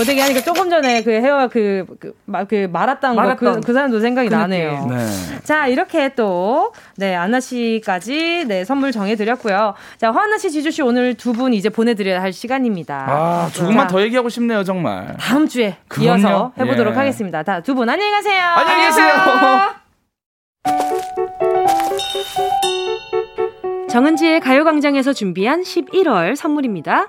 고데기 하니까 조금 전에 그 헤어 그, 그, 마, 그 말았던 거, 그, 그 사람도 생각이 그 나네요. 네. 자, 이렇게 또, 네, 아나 씨까지, 네, 선물 정해드렸고요. 자, 화나 씨, 지주 씨 오늘 두 분 이제 보내드려야 할 시간입니다. 아 조금만 자, 더 얘기하고 싶네요 정말. 다음 주에 그럼요. 이어서 해보도록 예. 하겠습니다. 다 두 분 안녕히 가세요. 안녕히 계세요. 정은지의 가요광장에서 준비한 11월 선물입니다.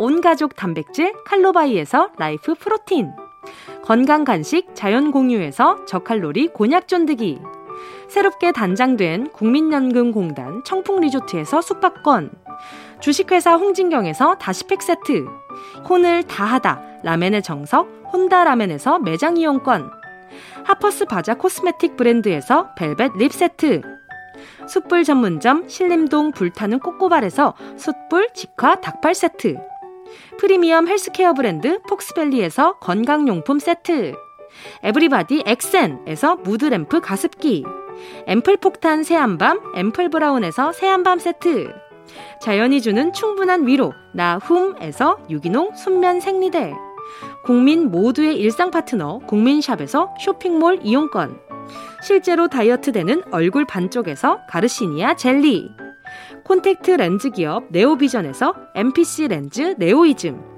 온가족 단백질 칼로바이에서 라이프 프로틴. 건강 간식 자연 공유에서 저칼로리 곤약 쫀득이. 새롭게 단장된 국민연금공단 청풍 리조트에서 숙박권. 주식회사 홍진경에서 다시팩 세트. 혼을 다하다 라멘의 정석 혼다 라멘에서 매장 이용권. 하퍼스 바자 cosmetic 브랜드에서 벨벳 립 세트. 숯불 전문점 신림동 불타는 꼬꼬발에서 숯불 직화 닭발 세트. 프리미엄 헬스케어 브랜드 폭스밸리에서 건강용품 세트. 에브리바디 엑센에서 무드램프 가습기. 앰플 폭탄 새한밤 앰플 브라운에서 새한밤 세트. 자연이 주는 충분한 위로 나훔에서 유기농 순면 생리대. 국민 모두의 일상 파트너 국민샵에서 쇼핑몰 이용권. 실제로 다이어트 되는 얼굴 반쪽에서 가르시니아 젤리. 콘택트 렌즈 기업 네오비전에서 MPC 렌즈 네오이즘.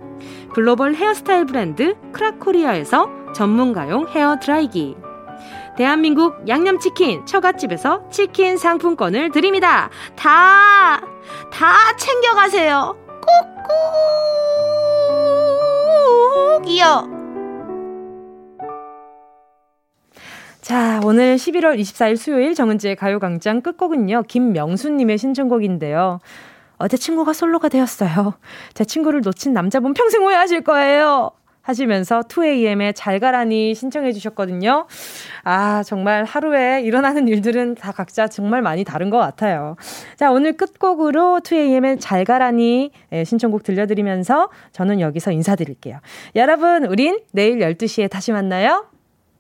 글로벌 헤어스타일 브랜드 크라코리아에서 전문가용 헤어 드라이기. 대한민국 양념치킨 처갓집에서 치킨 상품권을 드립니다. 다, 다 챙겨가세요. 꾹꾹 이요. 자, 오늘 11월 24일 수요일 정은지의 가요광장 끝곡은요, 김명수님의 신청곡인데요. 어제 친구가 솔로가 되었어요. 제 친구를 놓친 남자분 평생 후회하실 거예요. 하시면서 2AM의 잘 가라니 신청해 주셨거든요. 아, 정말 하루에 일어나는 일들은 다 각자 정말 많이 다른 것 같아요. 자, 오늘 끝곡으로 2AM의 잘 가라니 예, 신청곡 들려드리면서 저는 여기서 인사드릴게요. 여러분, 우린 내일 12시에 다시 만나요.